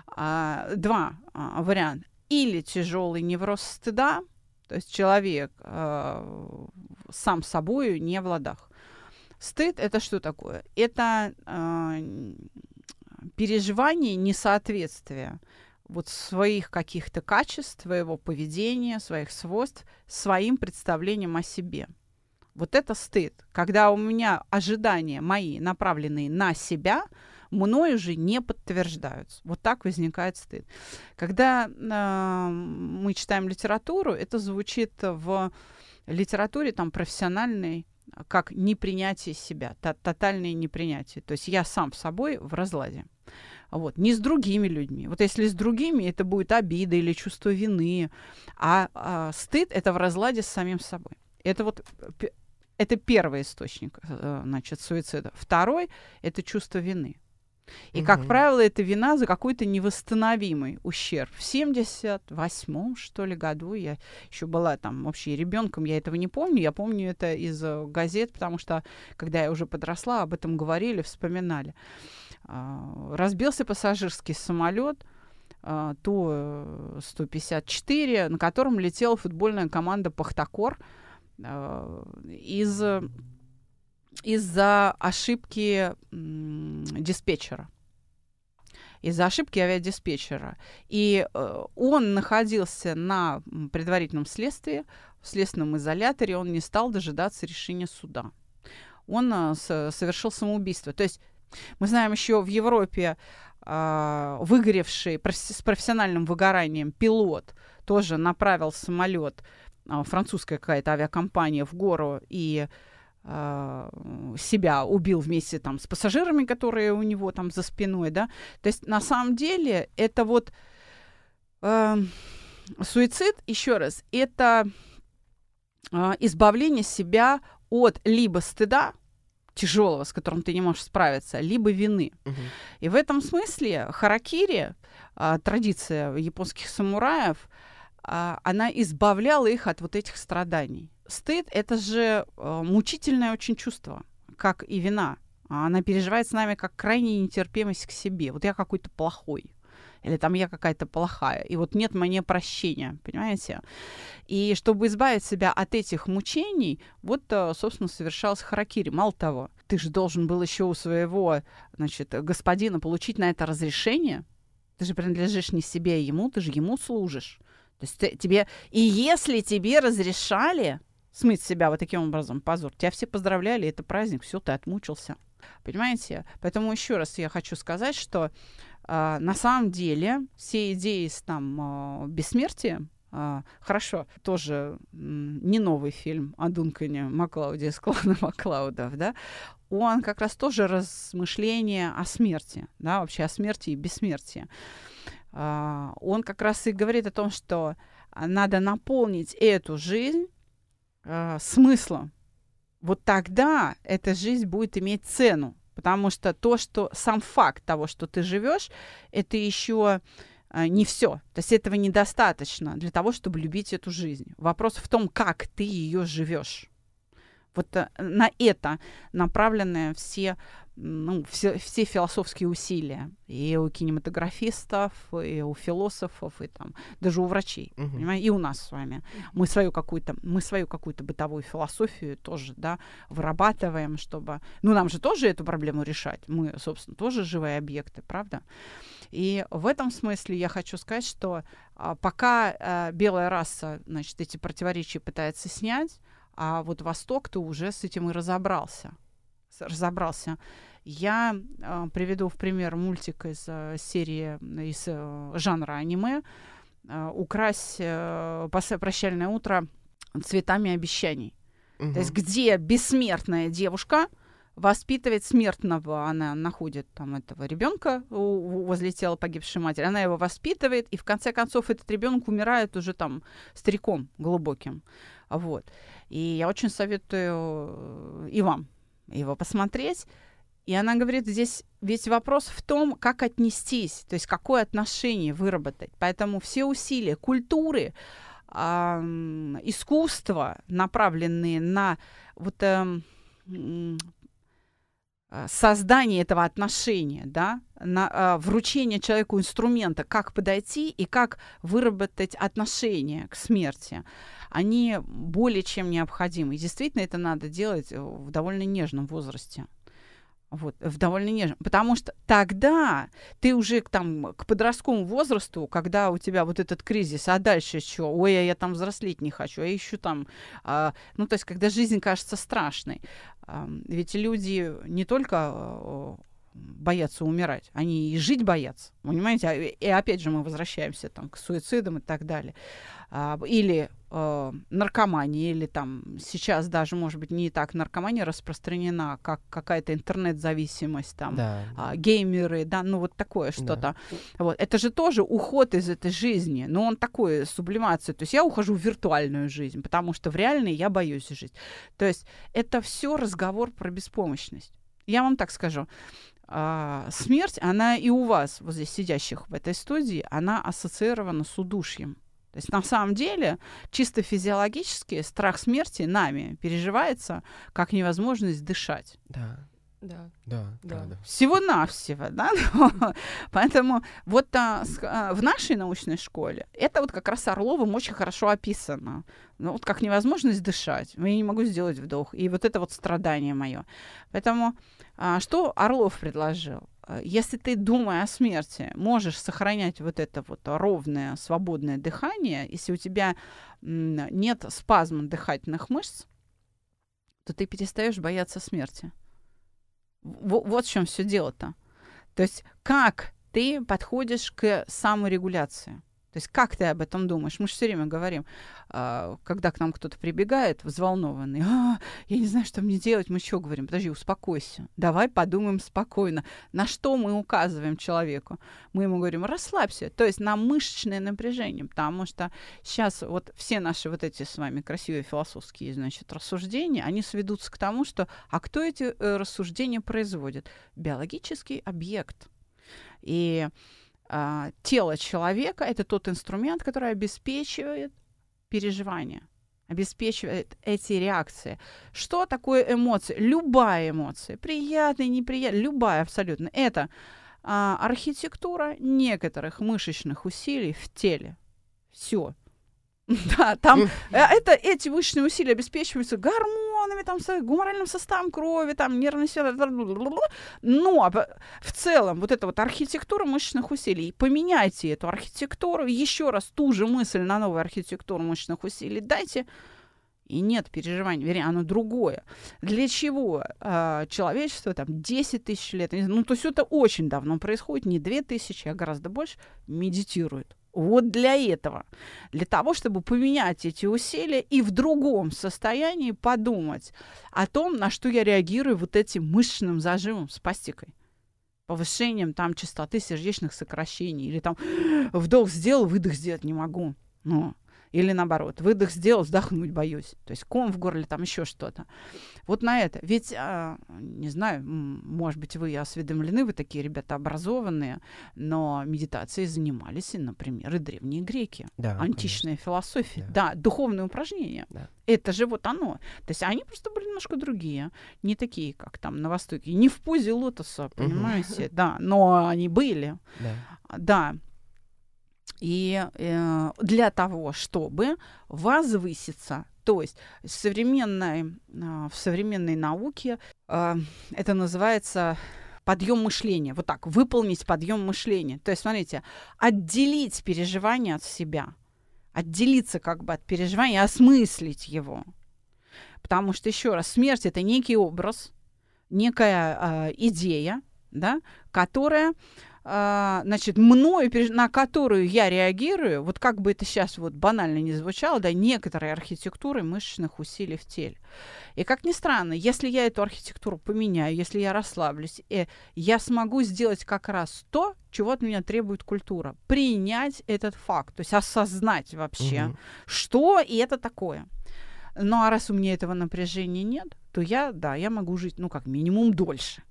А, Два а, варианта. Или тяжелый невроз стыда, то есть человек сам собою не в ладах. Стыд это что такое? Это переживание несоответствия вот своих каких-то качеств, своего поведения, своих свойств, своим представлением о себе. Вот это стыд. Когда у меня ожидания мои, направленные на себя, мной уже не подтверждаются. Вот так возникает стыд. Когда э, мы читаем литературу, это звучит в литературе там профессиональной как непринятие себя, то- тотальное непринятие. То есть я сам в собой в разладе. Вот. Не с другими людьми. Вот если с другими, это будет обида или чувство вины. А, а стыд — это в разладе с самим собой. Это вот это первый источник э, значит, суицида. Второй — это чувство вины. И, как Мгм. правило, это вина за какой-то невосстановимый ущерб. В 78-м, что ли, году я еще была там вообще ребенком, я этого не помню. Я помню это из э, газет, потому что, когда я уже подросла, об этом говорили, вспоминали. А, Разбился пассажирский самолет а, Ту-154, на котором летела футбольная команда «Пахтакор» а, из из-за ошибки диспетчера. Из-за ошибки авиадиспетчера. И э, он находился на предварительном следствии, в следственном изоляторе, он не стал дожидаться решения суда. Он э, совершил самоубийство. То есть Мы знаем еще в Европе э, выгоревший с профессиональным выгоранием пилот тоже направил самолет, э, французская какая-то авиакомпания в гору и э, себя убил вместе там с пассажирами, которые у него там за спиной, да. То есть на самом деле это вот э, суицид, еще раз, это э, избавление себя от либо стыда, тяжелого, с которым ты не можешь справиться, либо вины. Угу. И в этом смысле харакири, а, традиция японских самураев, а, она избавляла их от вот этих страданий. Стыд — это же а, мучительное очень чувство, как и вина. Она переживает с нами как крайняя нетерпимость к себе. Вот я какой-то плохой или там я какая-то плохая, и вот нет мне прощения, понимаете? И чтобы избавить себя от этих мучений, вот, э, собственно, совершался харакири. Мало того, ты же должен был еще у своего, значит, господина получить на это разрешение. Ты же принадлежишь не себе, а ему, ты же ему служишь. То есть ты, тебе... И если тебе разрешали смыть себя вот таким образом, позор, тебя все поздравляли, это праздник, все, ты отмучился. Понимаете? Поэтому еще раз я хочу сказать, что а, на самом деле все идеи с там а, бессмертием а, хорошо, тоже не новый фильм о Дункане Маклауде из клана Маклаудов, да, он как раз тоже размышление о смерти, да, вообще о смерти и бессмертии. Он как раз и говорит о том, что надо наполнить эту жизнь смыслом. Вот тогда эта жизнь будет иметь цену, Потому что то, что сам факт того, что ты живешь, это еще а, не все. То есть этого недостаточно для того, чтобы любить эту жизнь. Вопрос в том, как ты ее живешь. Вот а, на это направлены все ну, все, все философские усилия и у кинематографистов, и у философов, и там даже у врачей, uh-huh. понимаете, и у нас с вами. Мы свою какую-то, мы свою какую-то бытовую философию тоже, да, вырабатываем, чтобы, ну, нам же тоже эту проблему решать. Мы, собственно, тоже живые объекты, правда? И в этом смысле я хочу сказать, что а, пока а, белая раса, значит, эти противоречия пытается снять, а вот Восток-то уже с этим и разобрался разобрался. Я э, приведу в пример мультик из э, серии, из э, жанра аниме э, «Укрась э, прощальное утро цветами обещаний». Угу. То есть где бессмертная девушка воспитывает смертного, она находит там этого ребенка возле тела погибшей матери, она его воспитывает, и в конце концов этот ребенок умирает уже там стариком глубоким. Вот. И я очень советую э, и вам его посмотреть. И она говорит, здесь ведь вопрос в том, как отнестись, то есть какое отношение выработать. Поэтому все усилия культуры, искусства, направленные на вот э, создание этого отношения, да, на э, вручение человеку инструмента, как подойти и как выработать отношение к смерти они более чем необходимы. И действительно это надо делать э, в довольно нежном возрасте. Вот, в довольно нежном. Потому что тогда ты уже там, к подростковому возрасту, когда у тебя вот этот кризис, а дальше что? Ой, а я там взрослеть не хочу, а ищу там... А, ну, то есть, когда жизнь кажется страшной. А, ведь люди не только а, боятся умирать, они и жить боятся, понимаете? А, и опять же мы возвращаемся там к суицидам и так далее. А, или э, наркомания, или там сейчас даже, может быть, не так наркомания распространена, как какая-то интернет-зависимость, там, да. э, геймеры, да, ну вот такое что-то. Да. Вот. Это же тоже уход из этой жизни, но он такой, сублимация. То есть я ухожу в виртуальную жизнь, потому что в реальной я боюсь жить. То есть это все разговор про беспомощность. Я вам так скажу. А, смерть, она и у вас, вот здесь сидящих в этой студии, она ассоциирована с удушьем. То есть на самом деле чисто физиологически страх смерти нами переживается как невозможность дышать. Да. Да. Да, да. да. Всего-навсего, да? Поэтому вот а, с, а, в нашей научной школе это вот как раз Орловым очень хорошо описано. Ну, вот как невозможность дышать. Я не могу сделать вдох. И вот это вот страдание мое. Поэтому а, что Орлов предложил? А, если ты, думая о смерти, можешь сохранять вот это вот ровное, свободное дыхание, если у тебя нет спазма дыхательных мышц, то ты перестаешь бояться смерти. В- вот в чем все дело-то. То есть как ты подходишь к саморегуляции? То есть как ты об этом думаешь? Мы же все время говорим, а, когда к нам кто-то прибегает, взволнованный, а, я не знаю, что мне делать, мы что говорим? Подожди, успокойся, давай подумаем спокойно. На что мы указываем человеку? Мы ему говорим, расслабься, то есть на мышечное напряжение, потому что сейчас вот все наши вот эти с вами красивые философские, значит, рассуждения, они сведутся к тому, что, а кто эти э, рассуждения производит? Биологический объект. И а, тело человека это тот инструмент, который обеспечивает переживание, обеспечивает эти реакции. Что такое эмоции? Любая эмоция, приятная, неприятная, любая абсолютно. Это а, архитектура некоторых мышечных усилий в теле. Все. Да, там э, это эти мышечные усилия обеспечиваются гормонами, там, гуморальным составом крови, там, нервной силой, но в целом вот эта вот архитектура мышечных усилий, поменяйте эту архитектуру, еще раз ту же мысль на новую архитектуру мышечных усилий дайте, и нет переживаний, вернее, оно другое. Для чего э, человечество там 10 тысяч лет, ну, то есть это очень давно происходит, не 2 тысячи, а гораздо больше, медитирует. Вот для этого. Для того, чтобы поменять эти усилия и в другом состоянии подумать о том, на что я реагирую вот этим мышечным зажимом с пастикой. Повышением там частоты сердечных сокращений. Или там вдох сделал, выдох сделать не могу. Ну, или наоборот, выдох сделал, вздохнуть боюсь. То есть ком в горле, там еще что-то. Вот на это. Ведь, а, не знаю, может быть, вы осведомлены, вы такие ребята образованные, но медитацией занимались, например, и древние греки. Да, античная конечно. философия. Да. да, духовные упражнения. Да. Это же вот оно. То есть они просто были немножко другие. Не такие, как там на Востоке. Не в позе лотоса, понимаете? Да, но они были. Да. Да. И э, для того, чтобы возвыситься, то есть современной, э, в современной науке э, это называется подъем мышления. Вот так, выполнить подъем мышления. То есть, смотрите, отделить переживание от себя, отделиться как бы от переживания, осмыслить его. Потому что, еще раз, смерть это некий образ, некая э, идея, да, которая значит, мною, на которую я реагирую, вот как бы это сейчас вот банально не звучало, да, некоторые архитектуры мышечных усилий в теле. И как ни странно, если я эту архитектуру поменяю, если я расслаблюсь, э, я смогу сделать как раз то, чего от меня требует культура. Принять этот факт, то есть осознать вообще, угу. что и это такое. Ну а раз у меня этого напряжения нет, то я, да, я могу жить, ну, как минимум дольше.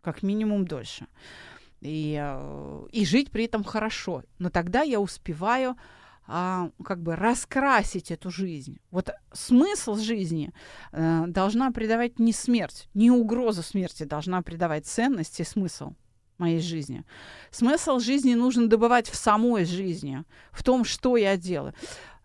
Как минимум дольше и, э, и жить при этом хорошо. Но тогда я успеваю а, как бы раскрасить эту жизнь. Вот смысл жизни а, должна придавать не смерть, не угроза смерти должна придавать ценность и смысл моей жизни. Смысл жизни нужно добывать в самой жизни, в том, что я делаю.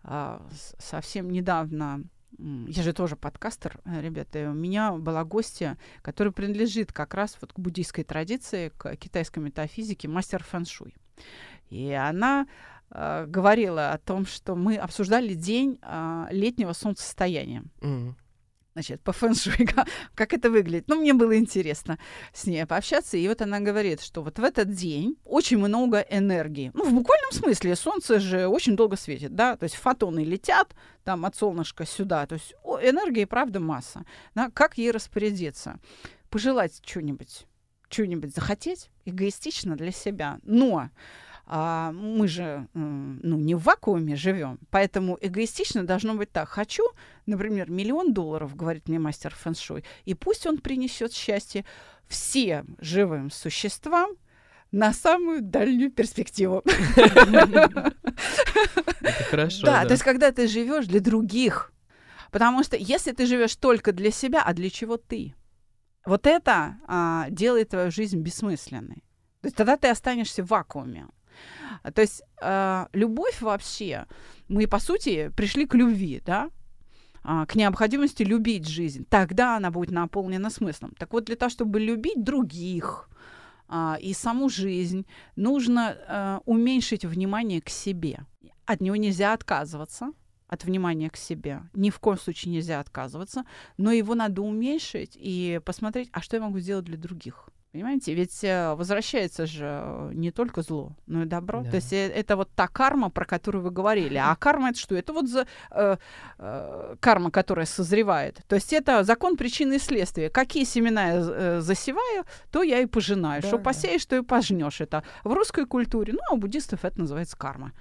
А, совсем недавно я же тоже подкастер, э, ребята, у меня была гостья, которая принадлежит как раз вот к буддийской традиции, к китайской метафизике, мастер фэншуй. И она э, говорила о том, что мы обсуждали день э, летнего солнцестояния. Mm-hmm значит, по фэншуй, как это выглядит. Ну, мне было интересно с ней пообщаться. И вот она говорит, что вот в этот день очень много энергии. Ну, в буквальном смысле, солнце же очень долго светит, да, то есть фотоны летят там от солнышка сюда, то есть энергии, правда, масса. Да? Как ей распорядиться? Пожелать что-нибудь, что-нибудь захотеть эгоистично для себя, но а мы же ну, не в вакууме живем, поэтому эгоистично должно быть так. Хочу, например, миллион долларов, говорит мне мастер фэншуй, и пусть он принесет счастье всем живым существам на самую дальнюю перспективу. Хорошо. Да, то есть когда ты живешь для других, потому что если ты живешь только для себя, а для чего ты? Вот это а, делает твою жизнь бессмысленной. То есть тогда ты останешься в вакууме. То есть э, любовь вообще, мы, по сути, пришли к любви, да, э, к необходимости любить жизнь. Тогда она будет наполнена смыслом. Так вот, для того, чтобы любить других э, и саму жизнь, нужно э, уменьшить внимание к себе. От него нельзя отказываться. от внимания к себе. Ни в коем случае нельзя отказываться, но его надо уменьшить и посмотреть, а что я могу сделать для других. Понимаете, ведь э, возвращается же не только зло, но и добро. Да. То есть э, это вот та карма, про которую вы говорили. А карма это что? Это вот за, э, э, карма, которая созревает. То есть это закон причины и следствия. Какие семена я э, засеваю, то я и пожинаю. Да, что да. посеешь, то и пожнешь. Это в русской культуре. Ну, а у буддистов это называется карма.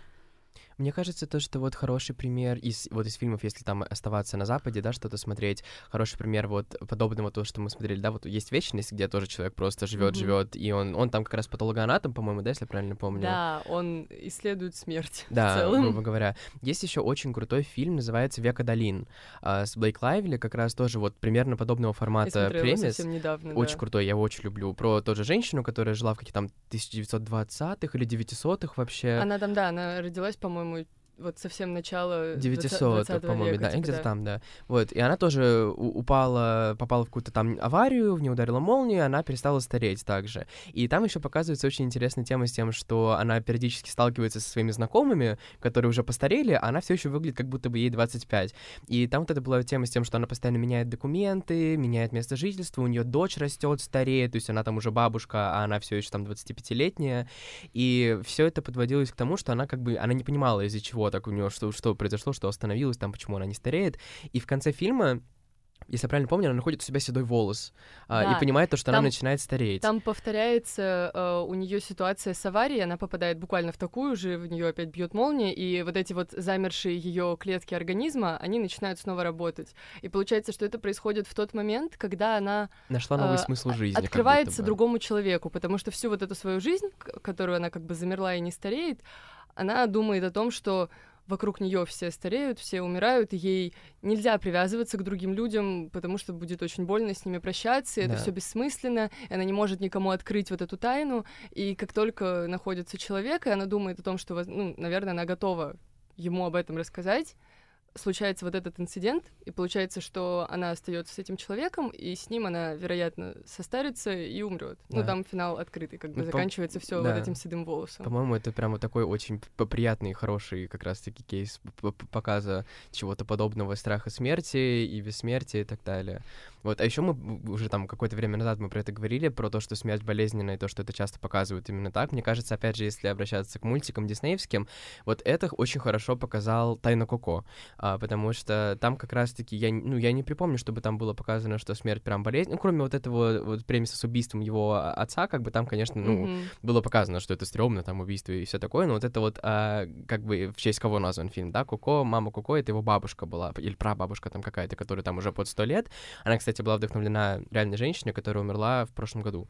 Мне кажется, то, что вот хороший пример из вот из фильмов, если там оставаться на Западе, да, что-то смотреть, хороший пример вот подобного то, что мы смотрели, да, вот есть вечность, где тоже человек просто живет, живет, и он, он там как раз патологоанатом, по-моему, да, если я правильно помню. Да, он исследует смерть Да, в целом. грубо говоря. Есть еще очень крутой фильм, называется «Века долин» а, с Блейк Лайвли, как раз тоже вот примерно подобного формата премис. совсем недавно, Очень да. крутой, я его очень люблю. Про тоже женщину, которая жила в каких-то там 1920-х или 900-х вообще. Она там, да, она родилась, по-моему, по-моему, вот совсем начало 900, 20 по-моему, века, да, типа, где-то да. там, да. Вот, и она тоже упала, попала в какую-то там аварию, в нее ударила молния, она перестала стареть также. И там еще показывается очень интересная тема с тем, что она периодически сталкивается со своими знакомыми, которые уже постарели, а она все еще выглядит, как будто бы ей 25. И там вот это была тема с тем, что она постоянно меняет документы, меняет место жительства, у нее дочь растет, стареет, то есть она там уже бабушка, а она все еще там 25-летняя. И все это подводилось к тому, что она как бы, она не понимала, из-за чего так у нее, что, что произошло, что остановилось, там, почему она не стареет. И в конце фильма если я правильно помню, она находит у себя седой волос а, Да, и понимает то, что она там- начинает стареть. Там повторяется э, у нее ситуация с аварией, она попадает буквально в такую же, в нее опять бьет молния, и вот эти вот замершие ее клетки организма, они начинают снова работать. И получается, что это происходит в тот момент, когда она Нашла новый э, смысл жизни. открывается другому человеку, потому что всю вот эту свою жизнь, которую она как бы замерла и не стареет, она думает о том, что вокруг нее все стареют, все умирают, и ей нельзя привязываться к другим людям, потому что будет очень больно с ними прощаться, и это Да. все бессмысленно, и она не может никому открыть вот эту тайну. И как только находится человек, и она думает о том, что, ну, наверное, она готова ему об этом рассказать, случается вот этот инцидент, и получается, что она остается с этим человеком, и с ним она, вероятно, состарится и умрет. Ну, Да. там финал открытый, как бы Ну, заканчивается все да. вот этим седым волосом. По-моему, это прям вот такой очень приятный, хороший как раз-таки кейс показа чего-то подобного страха смерти и бессмертия и так далее. Вот, а еще мы уже там какое-то время назад мы про это говорили, про то, что смерть болезненная, и то, что это часто показывают именно так. Мне кажется, опять же, если обращаться к мультикам диснеевским, вот это очень хорошо показал Тайна Коко, а, потому что там как раз-таки, я, ну, я не припомню, чтобы там было показано, что смерть прям болезнь, ну, кроме вот этого вот премиса с убийством его отца, как бы там, конечно, ну, Мгм. было показано, что это стрёмно, там убийство и все такое, но вот это вот, а, как бы, в честь кого назван фильм, да, Коко, мама Коко, это его бабушка была, или прабабушка там какая-то, которая там уже под сто лет. Она, кстати, была вдохновлена реальной женщиной, которая умерла в прошлом году.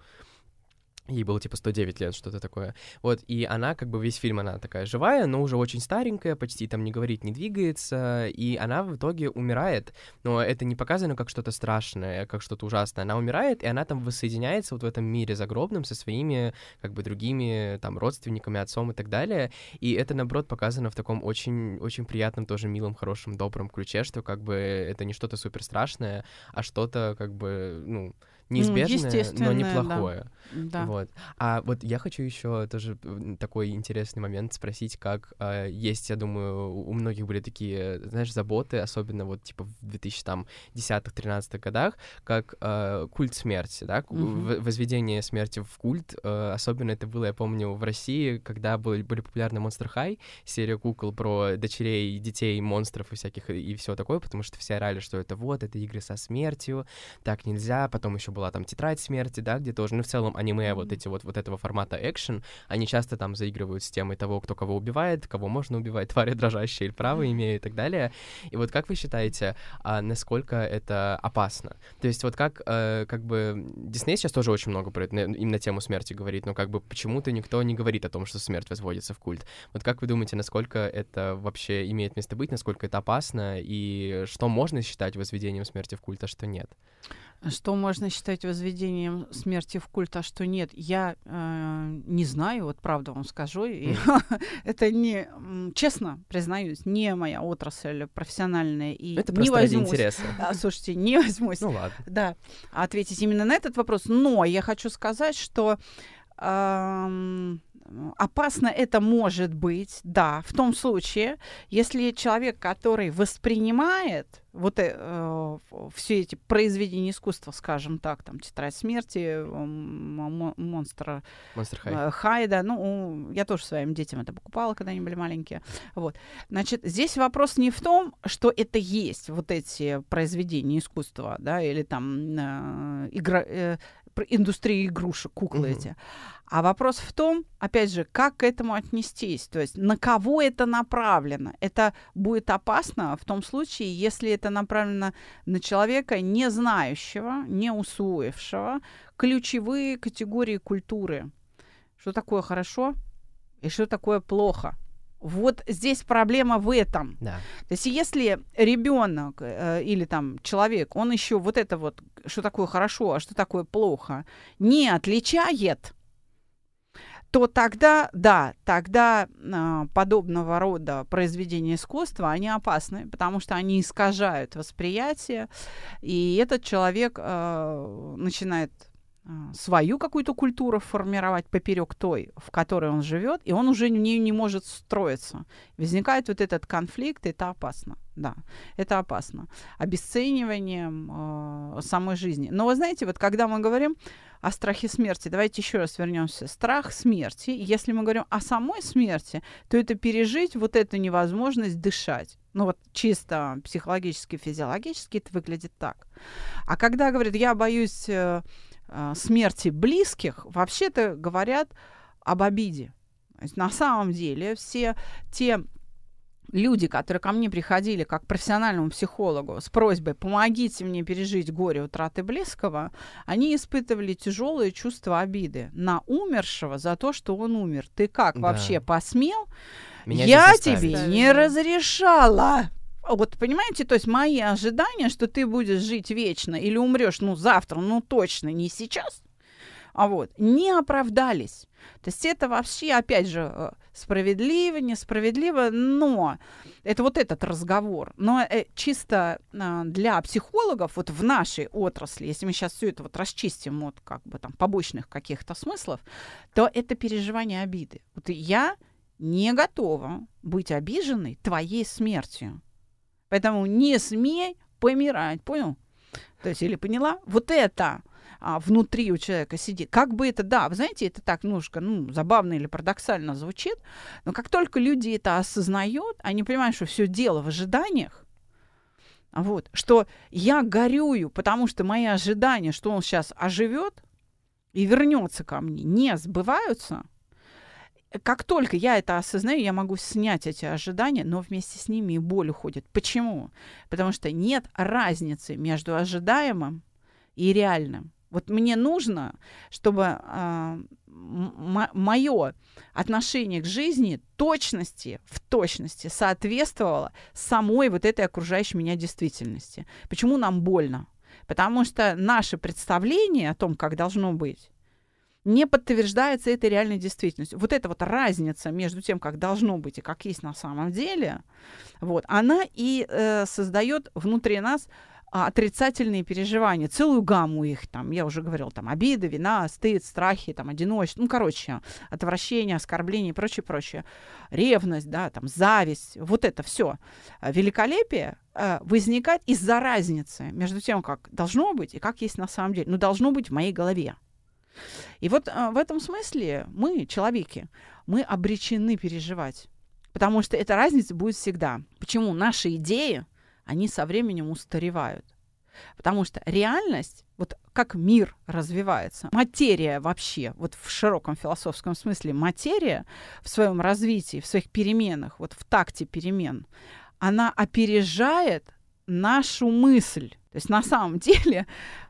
Ей было типа 109 лет, что-то такое. Вот, и она, как бы, весь фильм, она такая живая, но уже очень старенькая, почти там не говорит, не двигается, и она в итоге умирает, но это не показано как что-то страшное, как что-то ужасное. Она умирает, и она там воссоединяется вот в этом мире загробном со своими, как бы, другими, там, родственниками, отцом и так далее, и это, наоборот, показано в таком очень, очень приятном, тоже милом, хорошем, добром ключе, что, как бы, это не что-то супер страшное, а что-то, как бы, ну, неизбежное, но неплохое. Да. Вот. А вот я хочу еще тоже такой интересный момент спросить, как а, есть, я думаю, у многих были такие, знаешь, заботы, особенно вот типа в 2010-13 годах, как а, культ смерти, да, в- возведение смерти в культ. а, особенно это было, я помню, в России, когда были, были популярны Monster High, серия кукол про дочерей, детей, монстров и всяких и, все такое, потому что все орали, что это вот, это игры со смертью, так нельзя. Потом еще была там тетрадь смерти, да, где тоже, ну, в целом аниме вот Мгм. эти вот, вот этого формата экшен, они часто там заигрывают с темой того, кто кого убивает, кого можно убивать, твари дрожащие или право имеют и так далее. И вот как вы считаете, а, насколько это опасно? То есть вот как, э, как бы, Дисней сейчас тоже очень много про это, на- именно тему смерти говорит, но как бы почему-то никто не говорит о том, что смерть возводится в культ. Вот как вы думаете, насколько это вообще имеет место быть, насколько это опасно, и что можно считать возведением смерти в культ, а что нет? Что можно считать возведением смерти в культ, а что нет, я э, не знаю, вот правда вам скажу. И это не, честно признаюсь, не моя отрасль профессиональная. И Это не возьмусь. интереса. А, слушайте, не возьмусь. Ну ладно. Да, ответить именно на этот вопрос. Но я хочу сказать, что ам, опасно это может быть, да, в том случае, если человек, который воспринимает вот э, э все эти произведения искусства, скажем так, там «Тетрадь смерти», «Монстра», «Монстр Хай». Э, Хайда, ну, я тоже своим детям это покупала, когда они были маленькие. Вот. Значит, здесь вопрос не в том, что это есть, вот эти произведения искусства, да, или там э, игра, э, индустрия игрушек, куклы угу. эти. А вопрос в том, опять же, как к этому отнестись, то есть на кого это направлено. Это будет опасно в том случае, если это направлено на человека, не знающего, не усвоившего ключевые категории культуры. Что такое хорошо и что такое плохо. Вот здесь проблема в этом. Да. То есть если ребенок э, или там человек, он еще вот это вот, что такое хорошо, а что такое плохо, не отличает, то тогда, да, тогда э, подобного рода произведения искусства, они опасны, потому что они искажают восприятие, и этот человек э, начинает свою какую-то культуру формировать поперек той, в которой он живет, и он уже в нее не может строиться. Возникает вот этот конфликт, и это опасно. Да, это опасно. Обесцениванием э, самой жизни. Но вы знаете, вот когда мы говорим о страхе смерти, давайте еще раз вернемся. Страх смерти, если мы говорим о самой смерти, то это пережить вот эту невозможность дышать. Ну вот чисто психологически, физиологически это выглядит так. А когда говорят, я боюсь... Э, э, смерти близких вообще-то говорят об обиде. То есть на самом деле все те люди, которые ко мне приходили как к профессиональному психологу с просьбой «помогите мне пережить горе утраты близкого», они испытывали тяжелые чувства обиды на умершего за то, что он умер. Ты как да. вообще посмел? Меня Я тебе не разрешала вот понимаете, то есть мои ожидания, что ты будешь жить вечно или умрешь, ну, завтра, ну, точно не сейчас, а вот, не оправдались. То есть это вообще, опять же, э, справедливо, несправедливо, но это вот этот разговор. Но э, чисто э, для психологов, вот в нашей отрасли, если мы сейчас все это вот расчистим от как бы там побочных каких-то смыслов, то это переживание обиды. Вот я не готова быть обиженной твоей смертью. Поэтому не смей помирать, понял? То есть, или поняла? Вот это а, внутри у человека сидит. Как бы это, да, вы знаете, это так немножко, ну, забавно или парадоксально звучит, но как только люди это осознают, они понимают, что все дело в ожиданиях, вот, что я горюю, потому что мои ожидания, что он сейчас оживет и вернется ко мне, не сбываются – как только я это осознаю, я могу снять эти ожидания, но вместе с ними и боль уходит. Почему? Потому что нет разницы между ожидаемым и реальным. Вот мне нужно, чтобы э, а, мое отношение к жизни точности, в точности соответствовало самой вот этой окружающей меня действительности. Почему нам больно? Потому что наше представление о том, как должно быть, не подтверждается этой реальной действительностью. Вот эта вот разница между тем, как должно быть и как есть на самом деле, вот, она и э, создает внутри нас а, отрицательные переживания, целую гамму их, там, я уже говорила, там, обида, вина, стыд, страхи, там, одиночество, ну, короче, отвращение, оскорбление и прочее, прочее, ревность, да, там, зависть, вот это все. Великолепие э, возникает из-за разницы между тем, как должно быть и как есть на самом деле. Ну, должно быть в моей голове. И вот а, в этом смысле мы, человеки, мы обречены переживать. Потому что эта разница будет всегда. Почему? Наши идеи, они со временем устаревают. Потому что реальность, вот как мир развивается, материя вообще, вот в широком философском смысле, материя в своем развитии, в своих переменах, вот в такте перемен, она опережает нашу мысль. То есть на самом деле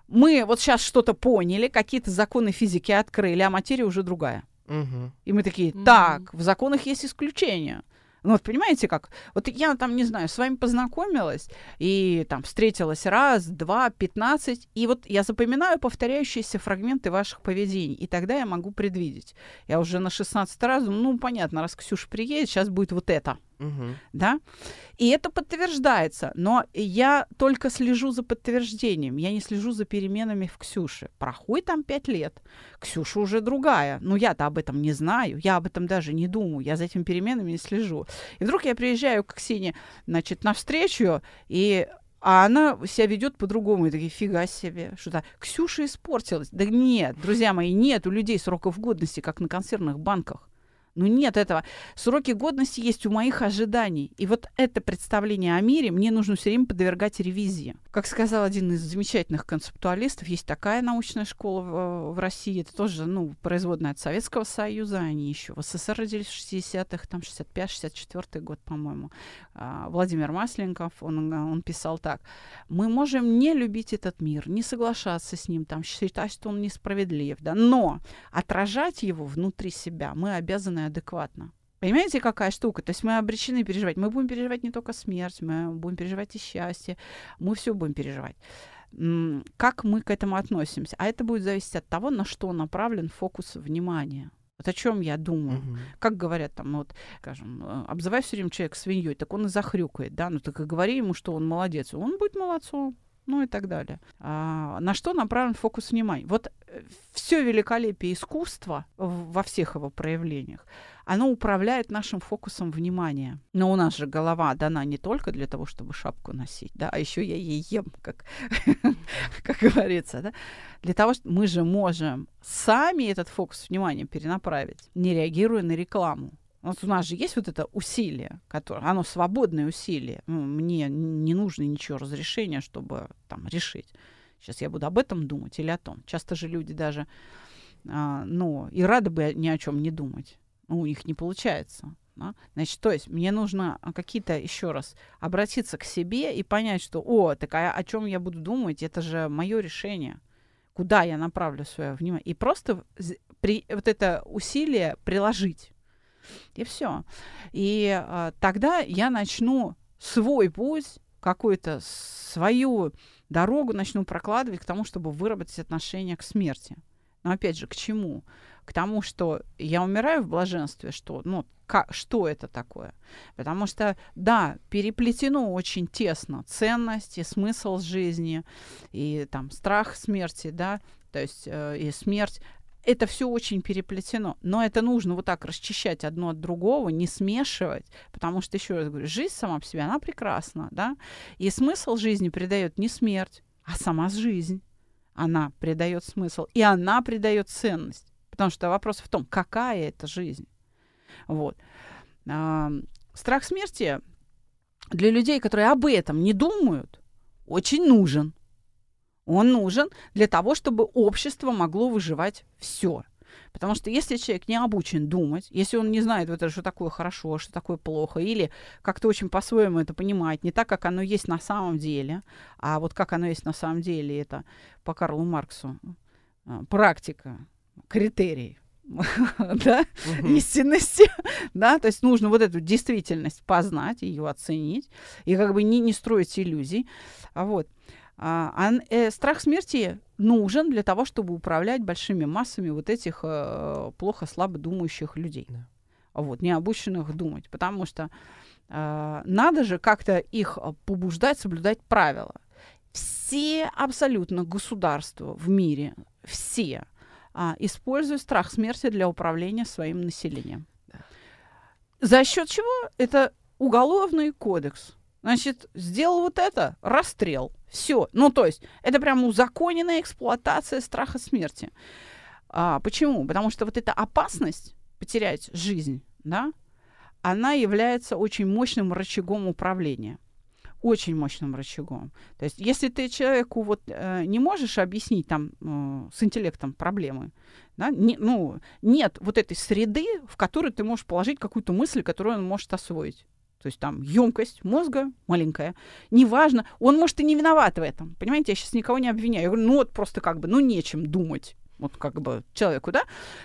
мы вот сейчас что-то поняли, какие-то законы физики открыли, а материя уже другая. Угу. И мы такие, так, угу. в законах есть исключения. Ну вот понимаете как? Вот я там, не знаю, с вами познакомилась и там встретилась раз, два, пятнадцать, и вот я запоминаю повторяющиеся фрагменты ваших поведений, и тогда я могу предвидеть. Я уже на шестнадцать раз, ну понятно, раз Ксюша приедет, сейчас будет вот это. Мгм. да, и это подтверждается, но я только слежу за подтверждением, я не слежу за переменами в Ксюше. Проходит там пять лет, Ксюша уже другая, но я-то об этом не знаю, я об этом даже не думаю, я за этими переменами не слежу. И вдруг я приезжаю к Ксении, значит, навстречу, и а она себя ведет по-другому. И такие, фига себе, что-то Ксюша испортилась. Да нет, друзья мои, нет у людей сроков годности, как на консервных банках. Ну нет этого. Сроки годности есть у моих ожиданий. И вот это представление о мире мне нужно все время подвергать ревизии. Как сказал один из замечательных концептуалистов, есть такая научная школа в, в России, это тоже, ну, производная от Советского Союза, они еще в СССР родились в 60-х, там 65-64 год, по-моему. А, Владимир Масленков, он, он писал так. Мы можем не любить этот мир, не соглашаться с ним, там, считать, что он несправедлив, да, но отражать его внутри себя мы обязаны адекватно. Понимаете, какая штука? То есть мы обречены переживать. Мы будем переживать не только смерть, мы будем переживать и счастье, мы все будем переживать. Как мы к этому относимся? А это будет зависеть от того, на что направлен фокус внимания. Вот о чем я думаю. Мгм. Как говорят там, ну вот, скажем, э, обзывай все время человека свиньей, так он и захрюкает, да, ну так и говори ему, что он молодец, он будет молодцом, ну и так далее. А, на что направлен фокус внимания? Вот все великолепие искусства во всех его проявлениях, оно управляет нашим фокусом внимания. Но у нас же голова дана не только для того, чтобы шапку носить, да, а еще я ей ем, как, как говорится, да. Для того, что мы же можем сами этот фокус внимания перенаправить, не реагируя на рекламу. Вот у нас же есть вот это усилие, которое, оно свободное усилие. Ну, мне не нужно ничего разрешения, чтобы там решить. Сейчас я буду об этом думать или о том. Часто же люди даже, а, ну, и рады бы ни о чем не думать. Ну, у них не получается. да. Значит, то есть мне нужно а, какие-то, еще раз, обратиться к себе и понять, что, о, так а о чем я буду думать, это же мое решение. Куда я направлю свое внимание. И просто при, вот это усилие приложить. И все. И а, тогда я начну свой путь, какую-то свою дорогу начну прокладывать к тому, чтобы выработать отношение к смерти. Но опять же, к чему? К тому, что я умираю в блаженстве, что, ну, ка- что это такое? Потому что, да, переплетено очень тесно ценность и смысл жизни, и там страх смерти, да, то есть э, и смерть. Это все очень переплетено, но это нужно вот так расчищать одно от другого, не смешивать, потому что, еще раз говорю, жизнь сама по себе, она прекрасна, да, и смысл жизни придает не смерть, а сама жизнь. Она придает смысл, и она придает ценность. Потому что вопрос в том, какая это жизнь. Вот. Страх смерти для людей, которые об этом не думают, очень нужен. Он нужен для того, чтобы общество могло выживать все. Потому что если человек не обучен думать, если он не знает, вот это, что такое хорошо, что такое плохо, или как-то очень по-своему это понимает, не так, как оно есть на самом деле, а вот как оно есть на самом деле, это по Карлу Марксу а, практика, критерий да, Мгм. истинности, да, то есть нужно вот эту действительность познать, ее оценить, и как бы не, не строить иллюзий, а вот. А, а э, страх смерти нужен для того, чтобы управлять большими массами вот этих э, плохо слабо думающих людей, Да. вот, не обученных думать, потому что э, надо же как-то их э, побуждать соблюдать правила. Все абсолютно государства в мире, все а, используют страх смерти для управления своим населением. Да. За счет чего? Это уголовный кодекс. Значит, сделал вот это, расстрел. Все. Ну, то есть, это прям узаконенная эксплуатация страха смерти. А, почему? Потому что вот эта опасность потерять жизнь, да, она является очень мощным рычагом управления. Очень мощным рычагом. То есть, если ты человеку вот э, не можешь объяснить там э, с интеллектом проблемы, да, не- ну, нет вот этой среды, в которой ты можешь положить какую-то мысль, которую он может освоить. То есть там емкость мозга маленькая, неважно, он может и не виноват в этом. Понимаете, я сейчас никого не обвиняю. Я говорю, ну вот просто как бы, ну нечем думать. Вот как бы человеку, да,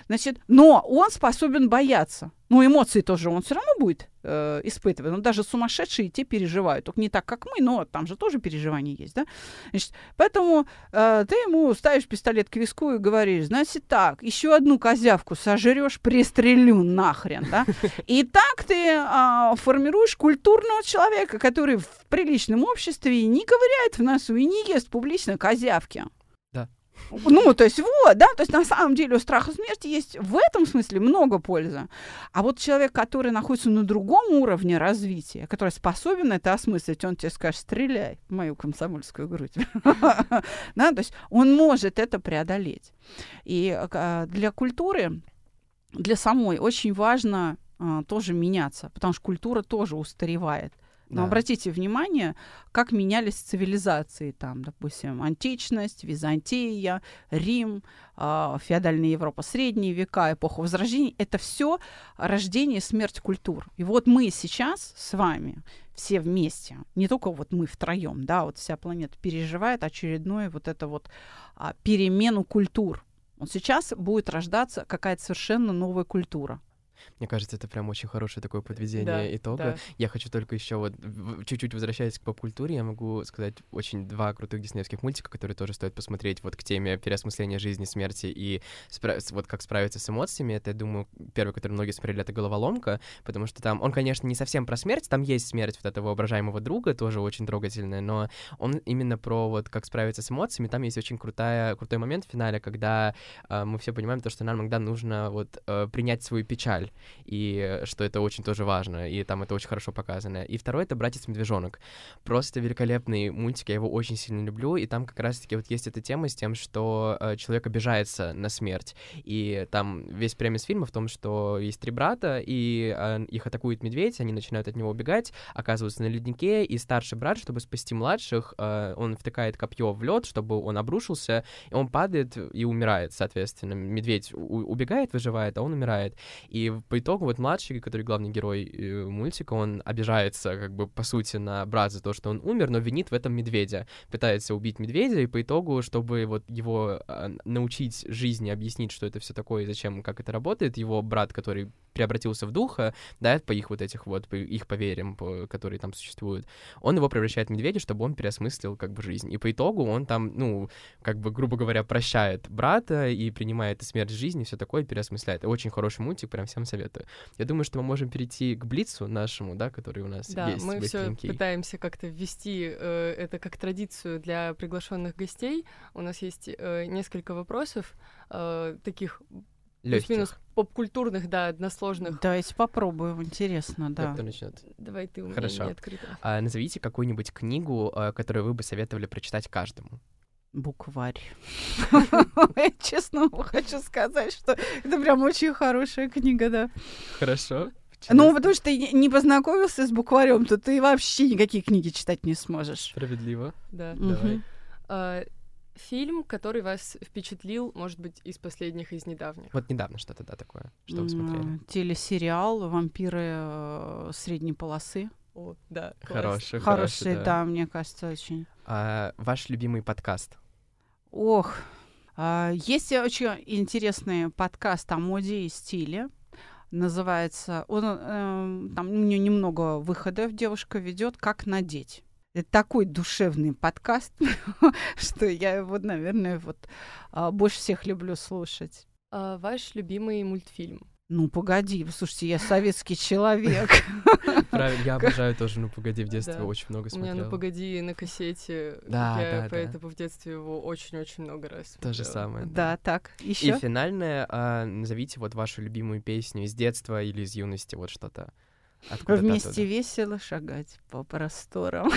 значит, но он способен бояться. Ну, эмоции тоже он все равно будет э, испытывать. Но даже сумасшедшие те переживают. Только не так, как мы, но там же тоже переживания есть, да? Значит, поэтому э, ты ему ставишь пистолет к виску и говоришь, значит так, еще одну козявку сожрешь, пристрелю нахрен, да? И так ты э, формируешь культурного человека, который в приличном обществе не ковыряет в носу и не ест публично козявки. Ну, то есть вот, да, то есть на самом деле у страха смерти есть в этом смысле много пользы. А вот человек, который находится на другом уровне развития, который способен это осмыслить, он тебе скажет, стреляй в мою комсомольскую грудь. Да, то есть он может это преодолеть. И а, для культуры, для самой очень важно а, тоже меняться, потому что культура тоже устаревает. Но да. обратите внимание, как менялись цивилизации, там, допустим, античность, Византия, Рим, э, феодальная Европа, средние века, эпоха Возрождения. Это все рождение и смерть культур. И вот мы сейчас с вами все вместе, не только вот мы втроем, да, вот вся планета переживает очередную вот это вот а, перемену культур. Вот сейчас будет рождаться какая-то совершенно новая культура. Мне кажется, это прям очень хорошее такое подведение да, итога. Да. Я хочу только еще вот чуть-чуть возвращаясь к поп-культуре, я могу сказать очень два крутых диснеевских мультика, которые тоже стоит посмотреть вот к теме переосмысления жизни, смерти и вот как справиться с эмоциями. Это, я думаю, первый, который многие смотрели, это «Головоломка», потому что там, он, конечно, не совсем про смерть, там есть смерть вот этого воображаемого друга, тоже очень трогательная, но он именно про вот как справиться с эмоциями. Там есть очень крутая, крутой момент в финале, когда э, мы все понимаем то, что нам иногда нужно вот э, принять свою печаль и что это очень тоже важно, и там это очень хорошо показано. И второй — это «Братец-медвежонок». Просто великолепный мультик, я его очень сильно люблю, и там как раз-таки вот есть эта тема с тем, что э, человек обижается на смерть, и там весь премис фильма в том, что есть три брата, и э, их атакует медведь, они начинают от него убегать, оказываются на леднике, и старший брат, чтобы спасти младших, э, он втыкает копье в лед, чтобы он обрушился, и он падает и умирает, соответственно. Медведь убегает, выживает, а он умирает. И по итогу вот младший, который главный герой э, мультика, он обижается, как бы, по сути, на брат за то, что он умер, но винит в этом медведя. Пытается убить медведя, и по итогу, чтобы вот его э, научить жизни, объяснить, что это все такое и зачем, как это работает, его брат, который преобратился в духа, да, по их вот этих вот, по их поверьям, по, которые там существуют, он его превращает в медведя, чтобы он переосмыслил как бы жизнь. И по итогу он там, ну, как бы, грубо говоря, прощает брата и принимает смерть жизни, все такое, переосмысляет. очень хороший мультик, прям всем советую. Я думаю, что мы можем перейти к Блицу нашему, да, который у нас да, есть. мы все пытаемся как-то ввести э, это как традицию для приглашенных гостей. У нас есть э, несколько вопросов, э, таких плюс-минус поп-культурных, да, односложных. Давайте попробуем, интересно, да. Кто начнет? Давай ты, у меня Хорошо. не открыто. А, назовите какую-нибудь книгу, а, которую вы бы советовали прочитать каждому. Букварь. Честно хочу сказать, что это прям очень хорошая книга, да. Хорошо. Ну, потому что ты не познакомился с букварем, то ты вообще никакие книги читать не сможешь. Справедливо. Да. Давай. А, фильм, который вас впечатлил, может быть, из последних, из недавних? Вот недавно что-то, да, такое, что вы смотрели? Телесериал «Вампиры э, средней полосы». О, да. Хороший, хороший, да. да, мне кажется, очень. А, ваш любимый подкаст? Ох, а, есть очень интересный подкаст о моде и стиле. Называется, он, э, там у нее немного выходов девушка ведет, как надеть. Это такой душевный подкаст, что я его, наверное, вот а, больше всех люблю слушать. А ваш любимый мультфильм? Ну, погоди, слушайте, я советский человек. Правильно, я обожаю тоже «Ну, погоди» в детстве, очень много смотрел. У меня «Ну, погоди» на кассете, да, я поэтому в детстве его очень-очень много раз То же самое. Да, так, еще. И финальное, а, назовите вот вашу любимую песню из детства или из юности, вот что-то. Вместе оттуда. весело шагать по просторам.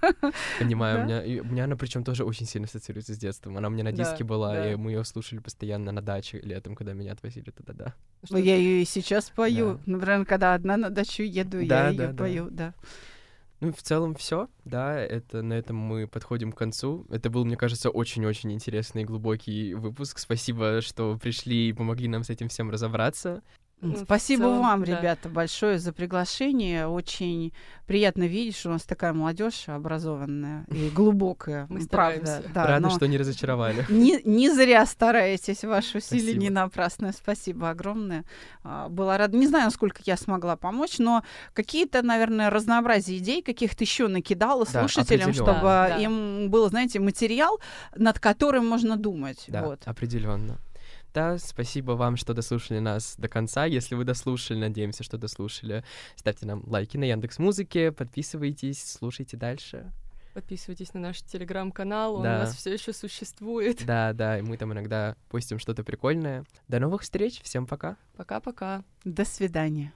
Понимаю, да? у, меня, у меня она причем тоже очень сильно ассоциируется с детством. Она у меня на диске да, была, да. и мы ее слушали постоянно на даче летом, когда меня отвозили туда, да. Что я ее и сейчас пою. Да. Например, когда одна на дачу еду, да, я ее да, пою, да. Ну, в целом все, да, это на этом мы подходим к концу. Это был, мне кажется, очень-очень интересный и глубокий выпуск. Спасибо, что пришли и помогли нам с этим всем разобраться. Ну, Спасибо целом, вам, да. ребята, большое за приглашение. Очень приятно видеть, что у нас такая молодежь образованная и глубокая. Мы Правда, стараемся. да. Рада, но что не разочаровали. Не, не зря стараетесь, ваши усилия Спасибо. не напрасные. Спасибо огромное. А, Была рада. Не знаю, насколько я смогла помочь, но какие-то, наверное, разнообразие идей каких-то еще накидала Да, слушателям, чтобы Да, да. им был, знаете, материал, над которым можно думать. Да, Вот. определенно. Да, спасибо вам, что дослушали нас до конца. Если вы дослушали, надеемся, что дослушали. Ставьте нам лайки на Яндекс Музыке, подписывайтесь, слушайте дальше. Подписывайтесь на наш телеграм-канал, он Да. у нас все еще существует. Да, да, и мы там иногда постим что-то прикольное. До новых встреч, всем пока. Пока-пока. До свидания.